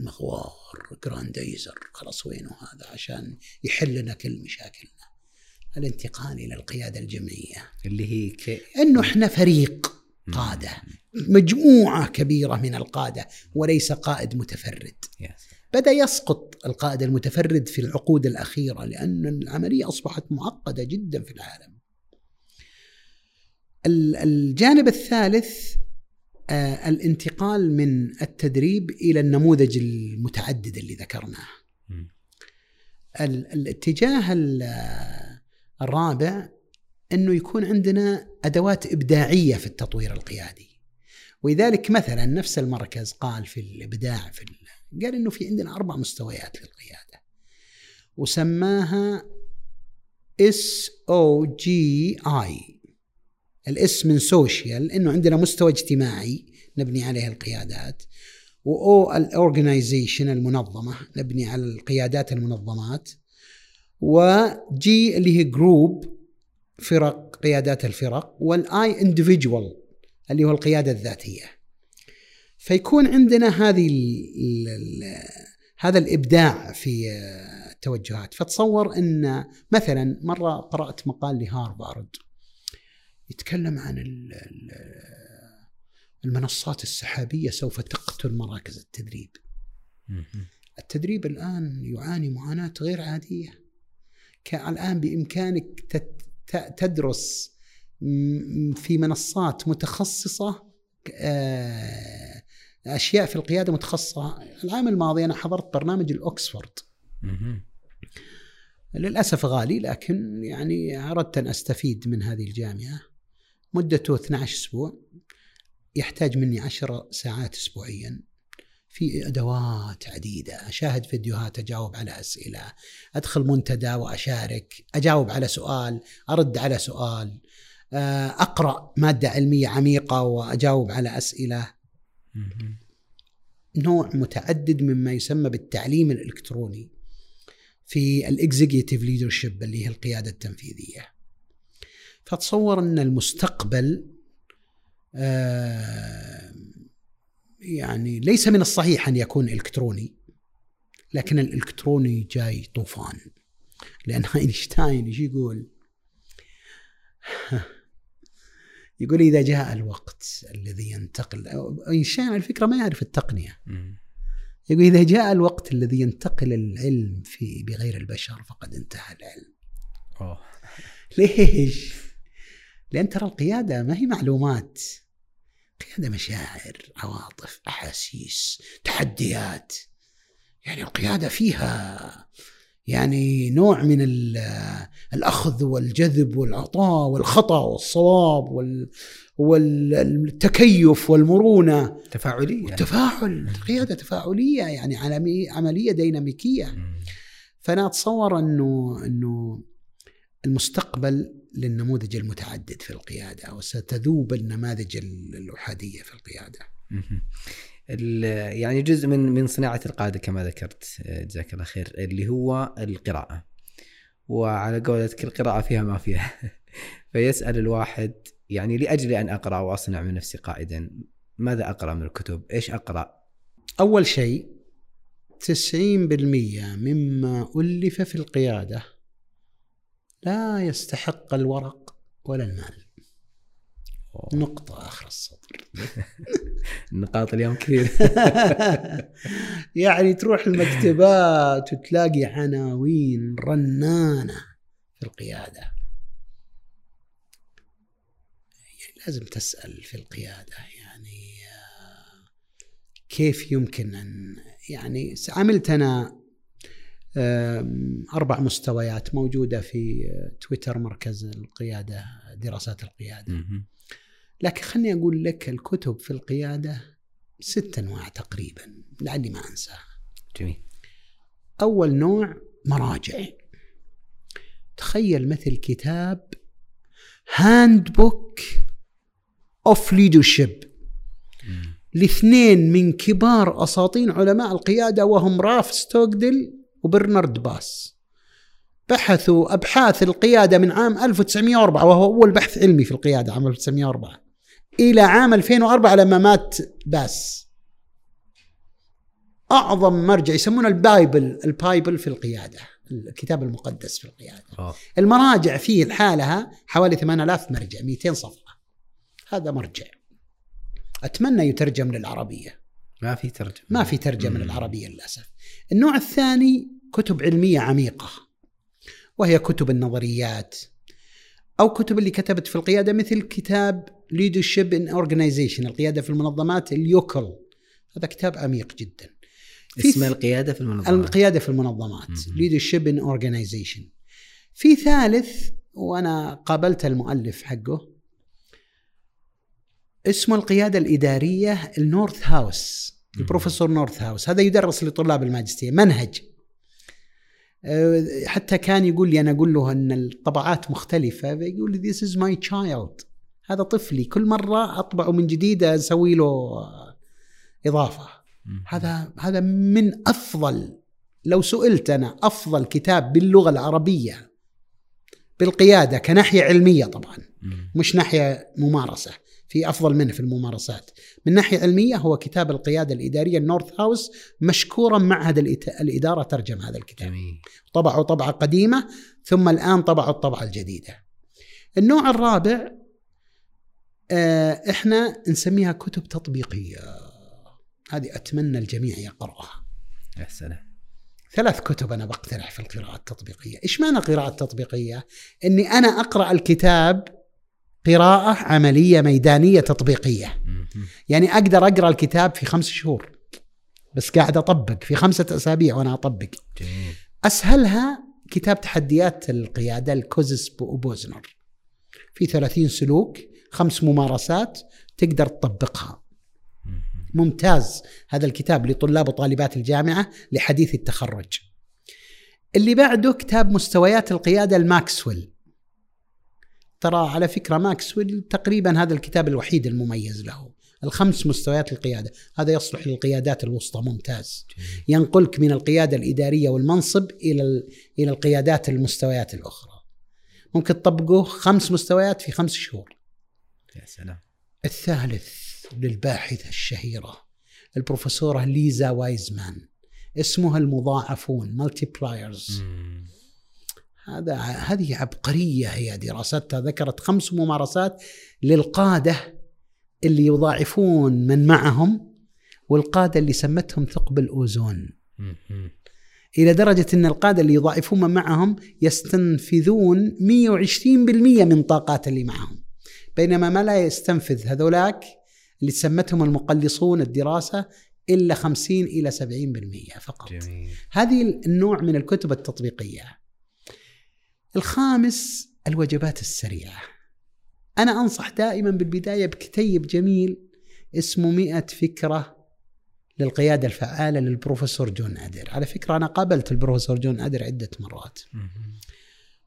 المغوار جرانديزر خلاص وينه هذا؟ عشان يحل لنا كل مشاكلنا. الانتقال إلى القيادة الجمعية. اللي هي كي... إنه إحنا فريق. قادة. مجموعة كبيرة من القادة وليس قائد متفرد. بدأ يسقط القائد المتفرد في العقود الأخيرة لأن العملية أصبحت معقدة جدا في العالم. الجانب الثالث آه، الانتقال من التدريب إلى النموذج المتعدد اللي ذكرناه. الاتجاه الرابع إنه يكون عندنا أدوات إبداعية في التطوير القيادي. ولذلك مثلا نفس المركز قال في الإبداع في قال إنه في عندنا أربع مستويات للقيادة. وسماها S O G I ال S من social إنه عندنا مستوى اجتماعي نبني عليه القيادات و O ال organization المنظمة نبني على القيادات المنظمات و G اللي هي group فرق قيادات الفرق وال I individual اللي هو القيادة الذاتية. فيكون عندنا هذه ال ال هذا الإبداع في التوجهات. فتصور إن مثلا مرة قرأت مقال لهارفارد يتكلم عن المنصات السحابية سوف تقتل مراكز التدريب. التدريب الآن يعاني معاناة غير عادية. الآن بإمكانك تدرس في منصات متخصصة آه، أشياء في القيادة متخصصة. العام الماضي أنا حضرت برنامج الأكسفورد. للأسف غالي لكن يعني أردت أن أستفيد من هذه الجامعة. مدته 12 أسبوع يحتاج مني 10 ساعات اسبوعيا. في أدوات عديدة. أشاهد فيديوهات أجاوب على أسئلة. أدخل منتدى وأشارك. أجاوب على سؤال أرد على سؤال. آه، أقرأ مادة علمية عميقة وأجاوب على أسئلة. نوع متعدد مما يسمى بالتعليم الإلكتروني في ال executive leadership اللي هي القيادة التنفيذية. فتصور أن المستقبل آه، يعني ليس من الصحيح أن يكون إلكتروني لكن الإلكتروني جاي طوفان لأن أينشتاين إيش يقول؟ يقول إذا جاء الوقت الذي ينتقل أينشتاين على فكرة ما يعرف التقنية يقول إذا جاء الوقت الذي ينتقل العلم في بغير البشر فقد انتهى العلم. أوه. ليش؟ لأن ترى القيادة ما هي معلومات قيادة مشاعر عواطف أحاسيس تحديات. يعني القيادة فيها يعني نوع من ال- الأخذ والجذب والعطاء والخطأ والصواب وال والتكيف والمرونة. تفاعلية. والتفاعل قيادة تفاعلية يعني عملي- عملية ديناميكية. مم. فأنا أتصور انه إنه المستقبل للنموذج المتعدد في القيادة وستذوب النماذج الأحادية في القيادة. مهم. ال- يعني جزء من من صناعة القادة كما ذكرت آه، جزاك الله خير اللي هو القراءة وعلى قولتك القراءه فيها ما فيها فيسأل الواحد يعني لأجل أن أقرأ وأصنع من نفسي قائدا ماذا أقرأ من الكتب؟ إيش أقرأ؟ أول شيء 90% مما ألف في القيادة لا يستحق الورق ولا المال. نقطة آخر السطر. النقاط اليوم كثير يعني تروح المكتبات وتلاقي عناوين رنانة في القيادة. يعني لازم تسأل في القيادة يعني آه، كيف يمكن أن يعني عملت أنا آم، أربع مستويات موجودة في تويتر مركز القيادة دراسات القيادة. مهم. لكن خلني أقول لك الكتب في القيادة ست أنواع تقريبا لعلي ما انساها. جميل أول نوع مراجع. تخيل مثل كتاب Handbook of Leadership. لاثنين من كبار اساطين علماء القيادة وهم رالف ستوغدل وبرنارد باس. بحثوا أبحاث القيادة من عام 1904 وهو أول بحث علمي في القيادة عام 1904 إلى عام 2004 لما مات باس. أعظم مرجع يسمونه ال Bible ال Bible في القيادة الكتاب المقدس في القيادة. أوه. المراجع فيه لحالها حوالي 8000 مرجع 200 صفحة. هذا مرجع. أتمنى يترجم للعربية. ما في ترجمة ما في ترجمة مم. للعربية للأسف. النوع الثاني كتب علمية عميقة وهي كتب النظريات أو كتب اللي كتبت في القيادة مثل كتاب Leadership in Organization القيادة في المنظمات ليوكل هذا كتاب عميق جدا. في اسم القيادة في المنظمه القيادة في المنظمات. Leadership in Organization في ثالث وأنا قابلت المؤلف حقه اسمه القيادة الإدارية النورث هاوس البروفيسور نورث هاوس. هذا يدرس لطلاب الماجستير منهج. أه، حتى كان يقول لي أنا أقول له أن الطبعات مختلفة فيقول لي this is my child. هذا طفلي كل مرة أطبعه من جديد أسوي له آه، اضافه. هذا هذا من أفضل لو سئلت أنا أفضل كتاب باللغة العربية بالقيادة كناحية علمية طبعا. مش ناحية ممارسة. في أفضل منه في الممارسات. من ناحية علمية هو كتاب القيادة الإدارية النورث هاوس مشكورا معهد الإدارة ترجم هذا الكتاب. جميل. طبعوا طبعة قديمة ثم الآن طبعوا الطبعه الجديده النوع الرابع آه، إحنا نسميها كتب تطبيقية. هذه أتمنى الجميع يقرأها. يا سلام. ثلاث كتب أنا بقترح في القراءة التطبيقية، إيش معنى قراءة تطبيقية؟ إني أنا أقرأ الكتاب قراءة عملية ميدانية تطبيقية، مم. يعني أقدر أقرأ الكتاب في خمس شهور بس قاعد أطبق في خمسة أسابيع وأنا أطبق. جميل أسهلها كتاب تحديات القيادة الكوزس بوزنر. في 30 سلوك، خمس ممارسات تقدر تطبقها. مم. ممتاز هذا الكتاب لطلاب وطالبات الجامعة لحديثي التخرج اللي بعده كتاب مستويات القيادة لماكسويل ترى على فكرة ماكسويل تقريبا هذا الكتاب الوحيد المميز له. الخمس مستويات القيادة هذا يصلح للقيادات الوسطى. ممتاز. ينقلك من القيادة الإدارية والمنصب إلى ال- إلى القيادات المستويات الأخرى. ممكن تطبقه خمس مستويات في خمس شهور. يا سلام. الثالث للباحثة الشهيرة البروفيسورة ليزا وايزمان. اسمها المضاعفون multipliers. مم. هذا هذه عبقرية هي دراستها. ذكرت خمس ممارسات للقادة اللي يضاعفون من معهم والقادة اللي سمتهم ثقب. مم. إلى درجة أن القادة اللي يضاعفون من معهم يستنفذون 120% من طاقات اللي معهم. بينما ما لا يستنفذ هذولاك اللي سمتهم المقلصون الدراسة إلا 50 إلى 70% فقط. جميل. هذه النوع من الكتب التطبيقية. الخامس الوجبات السريعة. أنا أنصح دائما بالبداية بكتيب جميل اسمه 100 فكرة للقيادة الفعالة للبروفيسور جون أدير. على فكرة أنا قابلت البروفيسور جون أدير عدة مرات.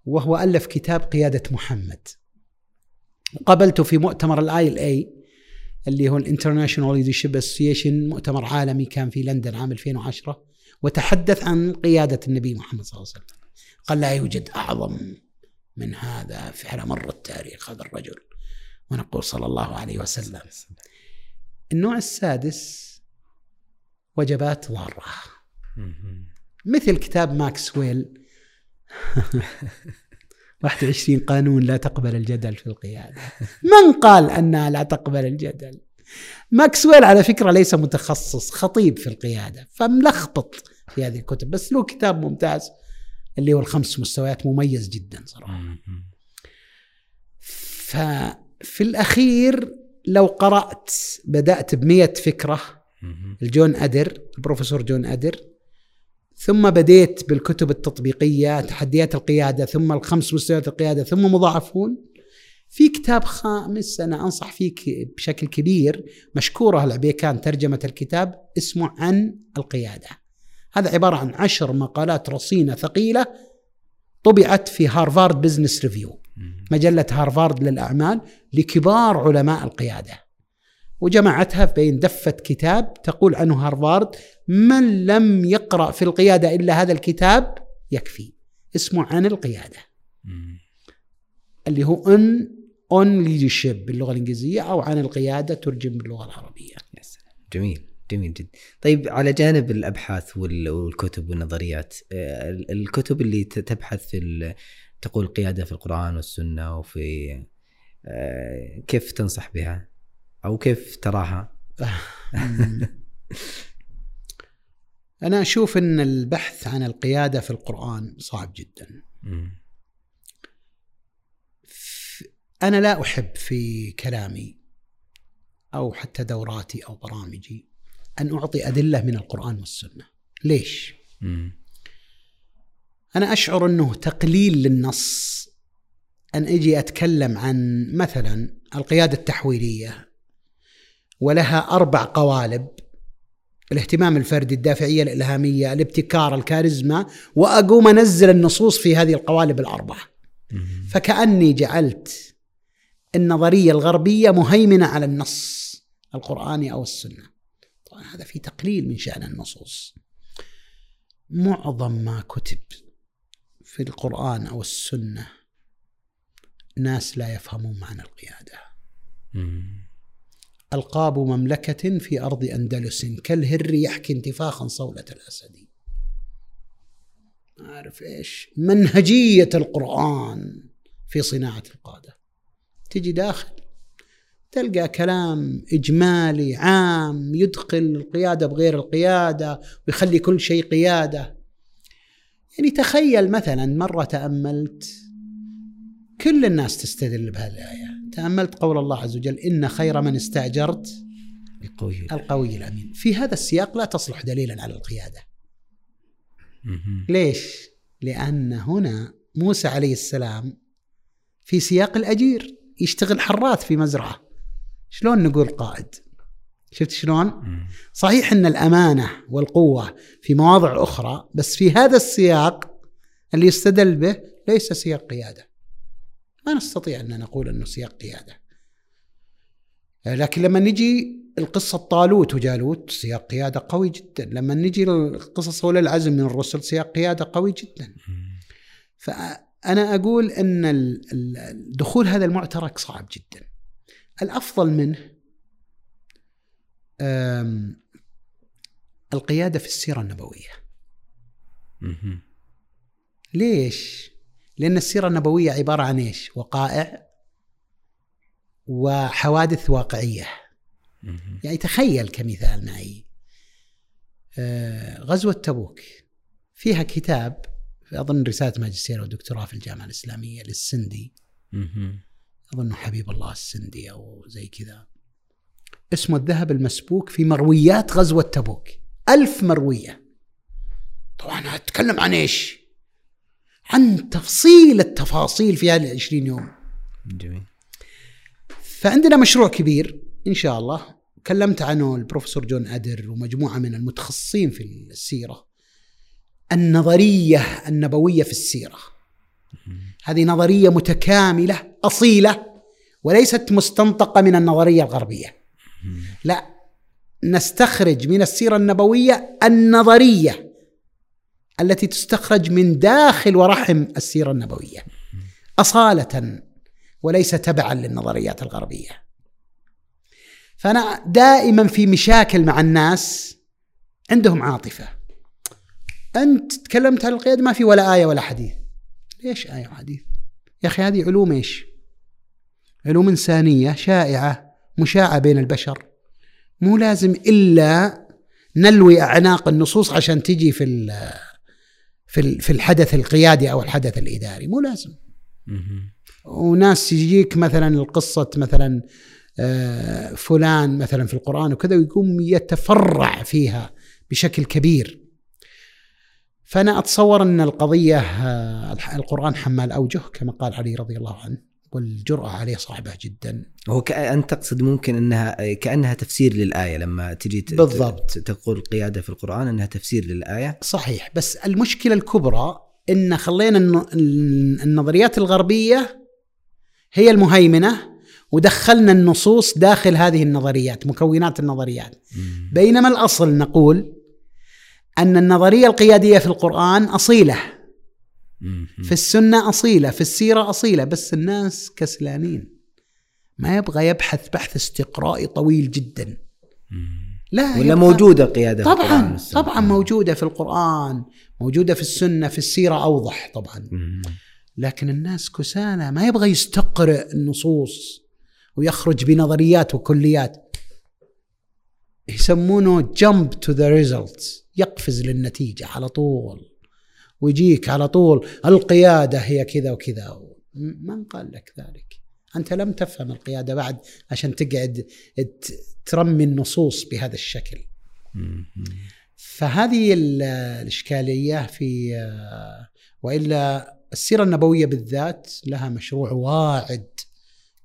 وهو ألف كتاب قيادة محمد. وقابلته في مؤتمر ال ILA اللي هو ال International Leadership Association مؤتمر عالمي كان في لندن عام 2010 وتحدث عن قيادة النبي محمد صلى الله عليه وسلم. قال لا يوجد أعظم من هذا في على مر التاريخ هذا الرجل. ونقول صلى الله عليه وسلم. النوع السادس وجبات ضارة. مثل كتاب ماكسويل 21 قانون لا تقبل الجدل في القيادة. من قال أنها لا تقبل الجدل؟ ماكسويل على فكرة ليس متخصص خطيب في القيادة فملخبط في هذه الكتب بس له كتاب ممتاز. اللي هو الخمس مستويات مميز جدا صراحة. ففي الأخير لو قرأت بدأت بمية فكرة الجون أدر البروفيسور جون أدر ثم بديت بالكتب التطبيقية تحديات القيادة ثم الخمس مستويات القيادة ثم مضاعفون. في كتاب خامس أنا أنصح فيه بشكل كبير مشكورة العبيكان ترجمة الكتاب اسمه عن القيادة. هذا عبارة عن عشر مقالات رصينة ثقيلة طبعت في Harvard Business Review مجلة هارفارد للأعمال لكبار علماء القيادة. وجمعتها بين دفة كتاب تقول عنه هارفارد من لم يقرأ في القيادة إلا هذا الكتاب؟ يكفي. اسمه عن القيادة. اللي هو إن On Leadership باللغة الإنجليزية أو عن القيادة ترجم باللغة العربية. جميل. جميل جدا. طيب على جانب الأبحاث والكتب والنظريات آه، الكتب اللي تبحث في تقول قيادة في القرآن والسنة وفي آه، كيف تنصح بها؟ أو كيف تراها؟ أنا أشوف أن البحث عن القيادة في القرآن صعب جدا. أنا لا أحب في كلامي أو حتى دوراتي أو برامجي أن أعطي أدلة من القرآن والسنة. ليش؟ أنا أشعر أنه تقليل للنص. أن أجي أتكلم عن مثلا القيادة التحويلية ولها أربع قوالب الاهتمام الفردي الدافعية الإلهامية الابتكار الكاريزما وأقوم أنزل النصوص في هذه القوالب الأربعة. فكأني جعلت النظرية الغربية مهيمنة على النص القرآني أو السنة. هذا في تقليل من شأن النصوص. معظم ما كتب في القرآن أو السنة ناس لا يفهمون معنى القيادة. ألقاب مملكة في أرض أندلس كالهر يحكي انتفاخا صولة الأسد. أعرف إيش. منهجية القرآن في صناعة القادة. تجي داخل. تلقى كلام إجمالي عام يدخل القيادة بغير القيادة ويخلي كل شيء قيادة. يعني تخيل مثلا مرة تأملت كل الناس تستدل بهذه الآية تأملت قول الله عز وجل إن خير من استأجرت القوي القوي الأمين. في هذا السياق لا تصلح دليلا على القيادة. ليش؟ لأن هنا موسى عليه السلام في سياق الأجير يشتغل حراث في مزرعة. شلون نقول قائد شفت شلون؟ صحيح إن الأمانة والقوة في مواضع أخرى بس في هذا السياق اللي يستدل به ليس سياق قيادة. ما نستطيع أن نقول إنه سياق قيادة. لكن لما نجي القصة طالوت وجالوت سياق قيادة قوي جدا لما نجي القصص أولي العزم من الرسل سياق قيادة قوي جدا فأنا أقول أن دخول هذا المعترك صعب جدا الأفضل منه القيادة في السيرة النبوية. ليش؟ لأن السيرة النبوية عبارة عن إيش؟ وقائع وحوادث واقعية. يعني تخيل كمثال معي. آه، غزوة تبوك. فيها كتاب أظن رسالة ماجستير أو دكتوراه في الجامعة الإسلامية للسندي. أظن حبيب الله السندي أو زي كذا. اسمه الذهب المسبوك في مرويات غزوة تبوك. ألف مروية. طبعا أتكلم عن إيش؟ عن تفصيل التفاصيل في هذه العشرين يوم. جميل. فعندنا مشروع كبير إن شاء الله. كلمت عنه البروفيسور جون أدر ومجموعة من المتخصصين في السيرة. النظرية النبوية في السيرة. هذه نظرية متكاملة أصيلة وليست مستنطقة من النظرية الغربية. لا نستخرج من السيرة النبوية النظرية التي تستخرج من داخل ورحم السيرة النبوية أصالة وليس تبعا للنظريات الغربية. فأنا دائما في مشاكل مع الناس عندهم عاطفة. أنت تكلمت عن القيادة ما في ولا آية ولا حديث. ليش آية وحديث؟ يا أخي هذه علوم إيش؟ علوم إنسانية شائعة مشاعة بين البشر. مو لازم إلا نلوي أعناق النصوص عشان تجي في في في الحدث القيادي أو الحدث الإداري مو لازم. وناس يجيك مثلا القصة مثلا آه، فلان مثلا في القرآن وكذا ويقوم يتفرع فيها بشكل كبير. فأنا أتصور أن القضية آه، القرآن حمال أوجه كما قال علي رضي الله عنه والجرأة عليه صعبة جدا. هو أنت تقصد ممكن أنها كأنها تفسير للآية لما تجي بالضبط. تقول قيادة في القرآن أنها تفسير للآية؟ صحيح بس المشكلة الكبرى أن خلينا النظريات الغربية هي المهيمنة ودخلنا النصوص داخل هذه النظريات مكونات النظريات. بينما الأصل نقول أن النظرية القيادية في القرآن أصيلة. في السنة أصيلة في السيرة أصيلة بس الناس كسلانين. ما يبغى يبحث بحث استقرائي طويل جدا. لا ولا موجودة قيادة طبعا في طبعا موجودة في القرآن موجودة في السنة في السيرة أوضح طبعا. لكن الناس كسالى ما يبغى يستقرئ النصوص ويخرج بنظريات وكليات. يسمونه jump to the results يقفز للنتيجة على طول ويجيك على طول القيادة هي كذا وكذا. من قال لك ذلك؟ أنت لم تفهم القيادة بعد عشان تقعد ترمي النصوص بهذا الشكل. فهذه الإشكالية في وإلا السيرة النبوية بالذات لها مشروع واعد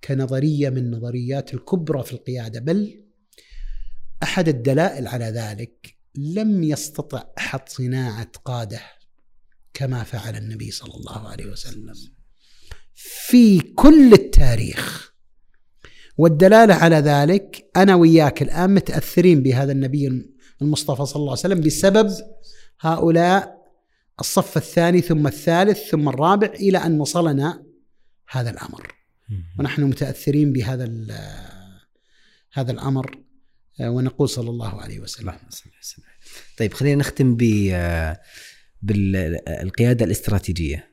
كنظرية من النظريات الكبرى في القيادة بل أحد الدلائل على ذلك لم يستطع أحد صناعة قاده كما فعل النبي صلى الله عليه وسلم. في كل التاريخ والدلالة على ذلك أنا وياك الآن متأثرين بهذا النبي المصطفى صلى الله عليه وسلم بسبب هؤلاء الصف الثاني ثم الثالث ثم الرابع إلى أن وصلنا هذا الأمر. ونحن متأثرين بهذا هذا الأمر. ونقول صلى الله عليه وسلم. طيب خلينا نختم ب بالقيادة الاستراتيجية.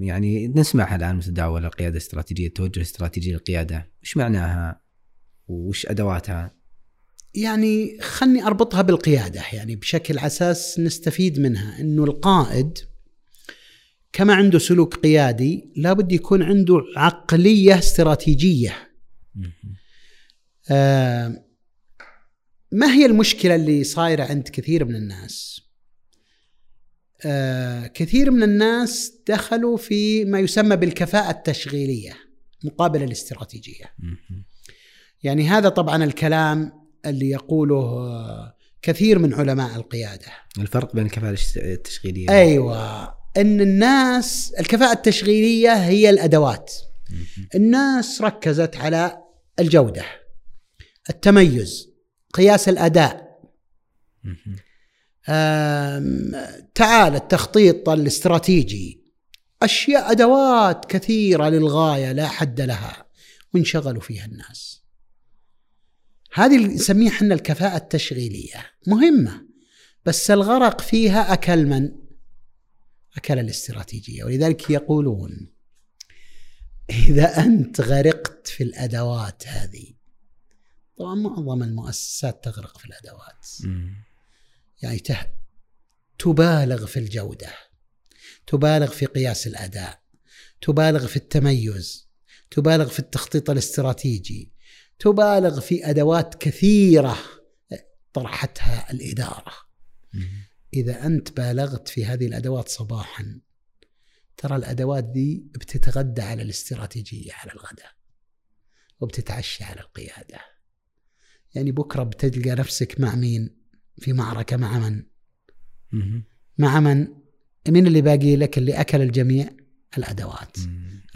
يعني نسمعها الان متداوله القيادة الاستراتيجية التوجه الاستراتيجي للقيادة إيش معناها وش أدواتها؟ يعني خلني أربطها بالقيادة يعني بشكل أساس نستفيد منها. إنه القائد كما عنده سلوك قيادي لابد يكون عنده عقلية استراتيجية. آه ما هي المشكلة اللي صايرة عند كثير من الناس؟ آه، كثير من الناس دخلوا في ما يسمى بالكفاءة التشغيلية مقابل الاستراتيجية. يعني هذا طبعا الكلام اللي يقوله آه، كثير من علماء القيادة. الفرق بين الكفاءة التشغيلية أيوة. أن الناس الكفاءة التشغيلية هي الأدوات. الناس ركزت على الجودة التميز قياس الأداء. تعال التخطيط الاستراتيجي. أشياء أدوات كثيرة للغاية لا حد لها. وانشغلوا فيها الناس. هذه اللي نسميها إحنا الكفاءة التشغيلية. مهمة. بس الغرق فيها أكل من؟ أكل الاستراتيجية. ولذلك يقولون إذا أنت غرقت في الأدوات هذه طبعا معظم المؤسسات تغرق في الأدوات. يعني تبالغ في الجودة تبالغ في قياس الأداء تبالغ في التميز تبالغ في التخطيط الاستراتيجي تبالغ في أدوات كثيرة طرحتها الإدارة. إذا أنت بالغت في هذه الأدوات صباحا ترى الأدوات دي بتتغدى على الاستراتيجية على الغداء وبتتعشى على القيادة. يعني بكرة بتلقى نفسك مع مين؟ في معركة مع من؟ مع من؟ من اللي باقي لك اللي أكل الجميع؟ الأدوات.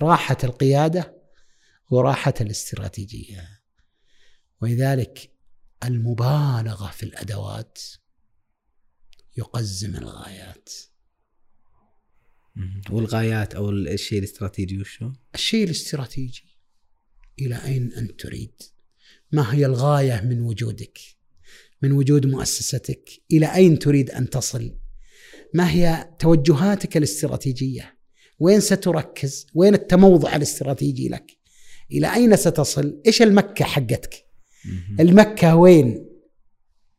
راحت القيادة وراحت الاستراتيجية. ولذلك المبالغة في الأدوات يقزم الغايات. والغايات أو الشيء الاستراتيجي وشو؟ الشيء الاستراتيجي إلى أين أنت تريد؟ ما هي الغاية من وجودك؟ من وجود مؤسستك؟ إلى أين تريد أن تصل؟ ما هي توجهاتك الاستراتيجية؟ وين ستركز؟ وين التموضع الاستراتيجي لك؟ إلى أين ستصل؟ إيش المكة حقتك؟ المكة وين؟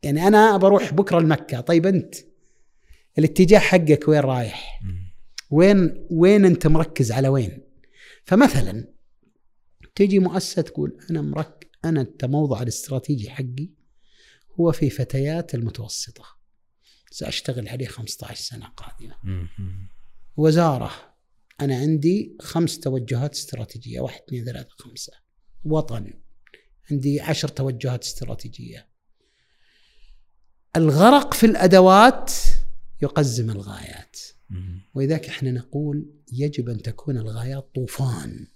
يعني أنا بروح بكرة المكة، طيب أنت الاتجاه حقك وين رايح؟ وين وين أنت مركز على وين؟ فمثلا تجي مؤسسة تقول أنا مرك أنا التموضع الاستراتيجي حقي هو في فتيات المتوسطة سأشتغل عليه 15 سنة قادمة. وزارة أنا عندي خمس توجهات استراتيجية واحد اثنين ثلاثة خمسة. وطن عندي عشر توجهات استراتيجية. الغرق في الأدوات يقزم الغايات. ولذلك إحنا نقول يجب أن تكون الغايات طوفان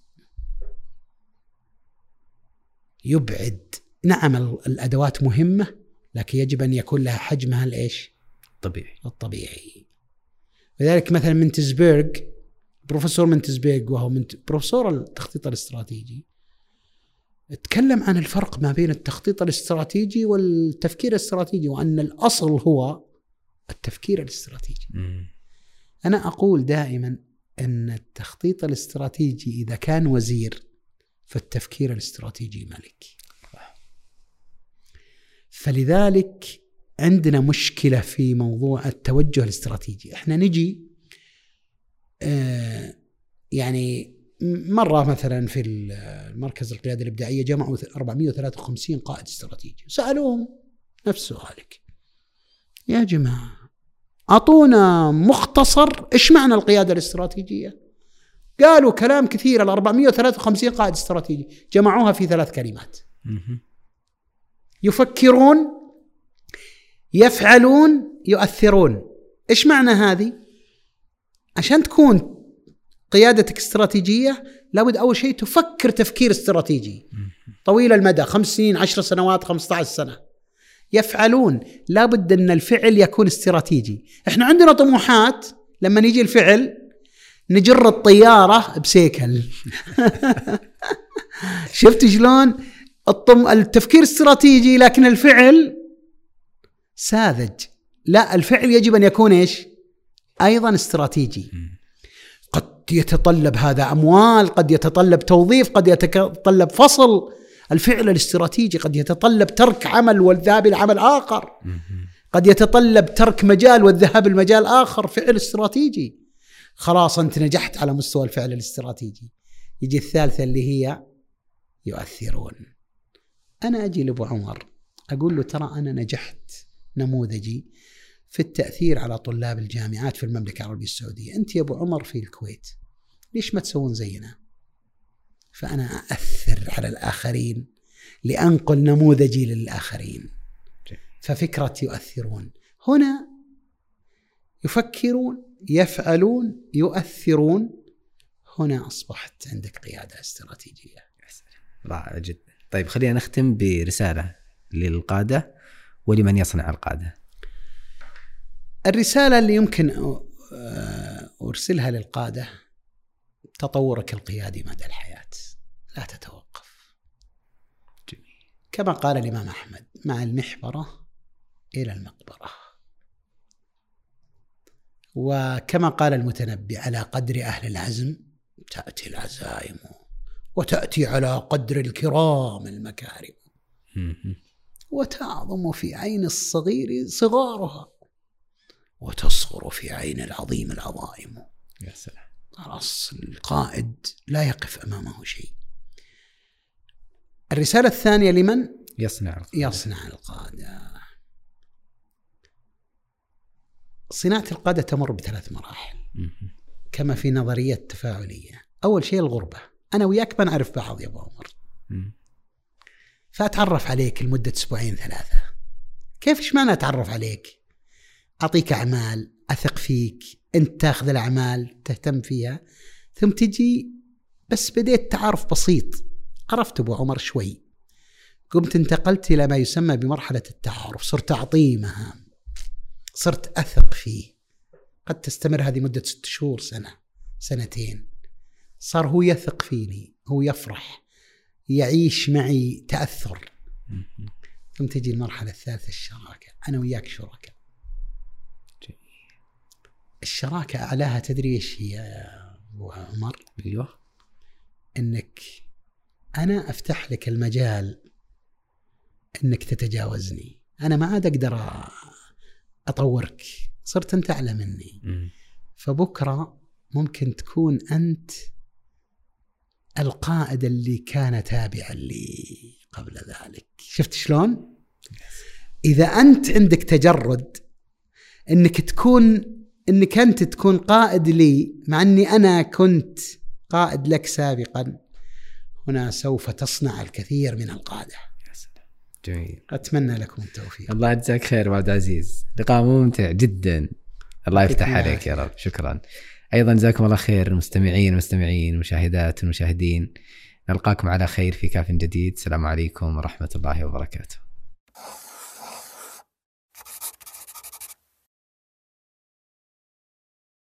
يبعد نعم الأدوات مهمة لكن يجب أن يكون لها حجمها الايش؟ طبيعي الطبيعي لذلك مثلا منتزبرغ بروفيسور منتزبرغ وهو من بروفيسور التخطيط الاستراتيجي تكلم عن الفرق ما بين التخطيط الاستراتيجي والتفكير الاستراتيجي وأن الأصل هو التفكير الاستراتيجي. مم. أنا أقول دائما أن التخطيط الاستراتيجي إذا كان وزير فالتفكير الاستراتيجي ملك. فلذلك عندنا مشكلة في موضوع التوجه الاستراتيجي، إحنا نجي آه يعني مرة مثلا في المركز القياده الابداعيه جمعوا 453 قائد استراتيجي، سألوهم نفس سؤالك. يا جماعة أعطونا مختصر إيش معنى القيادة الاستراتيجية؟ قالوا كلام كثير ال 453 قائد استراتيجي جمعوها في ثلاث كلمات. يفكرون يفعلون يؤثرون. إيش معنى هذه؟ عشان تكون قيادتك استراتيجية لابد أول شيء تفكر تفكير استراتيجي. طويل المدى خمس سنين عشر سنوات 15 سنة. يفعلون. لابد أن الفعل يكون استراتيجي. إحنا عندنا طموحات لما يجي الفعل نجر الطيارة بسيكل. شفت شلون؟ الطم... التفكير استراتيجي لكن الفعل ساذج. لا الفعل يجب أن يكون إيش؟ أيضا استراتيجي. قد يتطلب هذا أموال قد يتطلب توظيف قد يتطلب فصل. الفعل الاستراتيجي قد يتطلب ترك عمل والذهاب إلى عمل آخر. قد يتطلب ترك مجال والذهاب لمجال آخر. فعل استراتيجي. خلاص انت نجحت على مستوى الفعل الاستراتيجي. يجي الثالثة اللي هي يؤثرون. أنا أجي لأبو عمر أقول له ترى أنا نجحت نموذجي في التأثير على طلاب الجامعات في المملكة العربية السعودية. أنت يا أبو عمر في الكويت ليش ما تسوون زينا؟ فأنا أأثر على الآخرين لأنقل نموذجي للآخرين. ففكرة يؤثرون. هنا يفكرون يفعلون يؤثرون. هنا أصبحت عندك قيادة استراتيجية. رائع جدا. طيب خلينا نختم برسالة للقادة ولمن يصنع القادة. الرسالة اللي يمكن أرسلها للقادة تطورك القيادي مدى الحياة. لا تتوقف. جميل. كما قال الإمام أحمد مع المحبرة إلى المقبرة. وكما قال المتنبي على قدر أهل العزم تأتي العزائم وتأتي على قدر الكرام المكارم. وتعظم في عين الصغير صغارها وتصغر في عين العظيم العظائم. يا سلام. خلاص القائد لا يقف أمامه شيء. الرسالة الثانية لمن؟ يصنع القادة. يصنع القادة. صناعة القادة تمر بثلاث مراحل. كما في نظرية التفاعلية أول شيء الغربة. أنا وياك بنعرف بعض يا أبو عمر. فأتعرف عليك لمدة أسبوعين ثلاثة. كيف إيش معنى أتعرف عليك؟ أعطيك أعمال أثق فيك. أنت تاخذ الأعمال تهتم فيها. ثم تجي بس بديت تعارف بسيط. عرفت أبو عمر شوي. قمت انتقلت إلى ما يسمى بمرحلة التعارف. صرت أعطيه مهام. صرت أثق فيه. قد تستمر هذه مدة ست شهور سنة سنتين. صار هو يثق فيني هو يفرح يعيش معي تأثر. ثم تجي المرحلة الثالثة الشراكة. أنا وياك شركاء. الشراكة أعلاها تدري إيش هي يا أبو عمر؟ أيوه. أنك أنا أفتح لك المجال أنك تتجاوزني. أنا ما عاد أقدر أطورك. صرت أنت أعلى مني. مم. فبكرة ممكن تكون أنت القائد اللي كان تابعا لي قبل ذلك. شفت شلون؟ إذا أنت عندك تجرد أنك تكون أنك أنت تكون قائد لي مع أني أنا كنت قائد لك سابقا هنا سوف تصنع الكثير من سلام جميل. أتمنى لكم التوفيق. الله يجزاك خير أبو عبد العزيز لقاء ممتع جدا. الله يفتح عليك يا. رب. شكرا. أيضا جزاكم الله خير المستمعين والمستمعين المشاهدات والمشاهدين نلقاكم على خير في كاف جديد. السلام عليكم ورحمة الله وبركاته.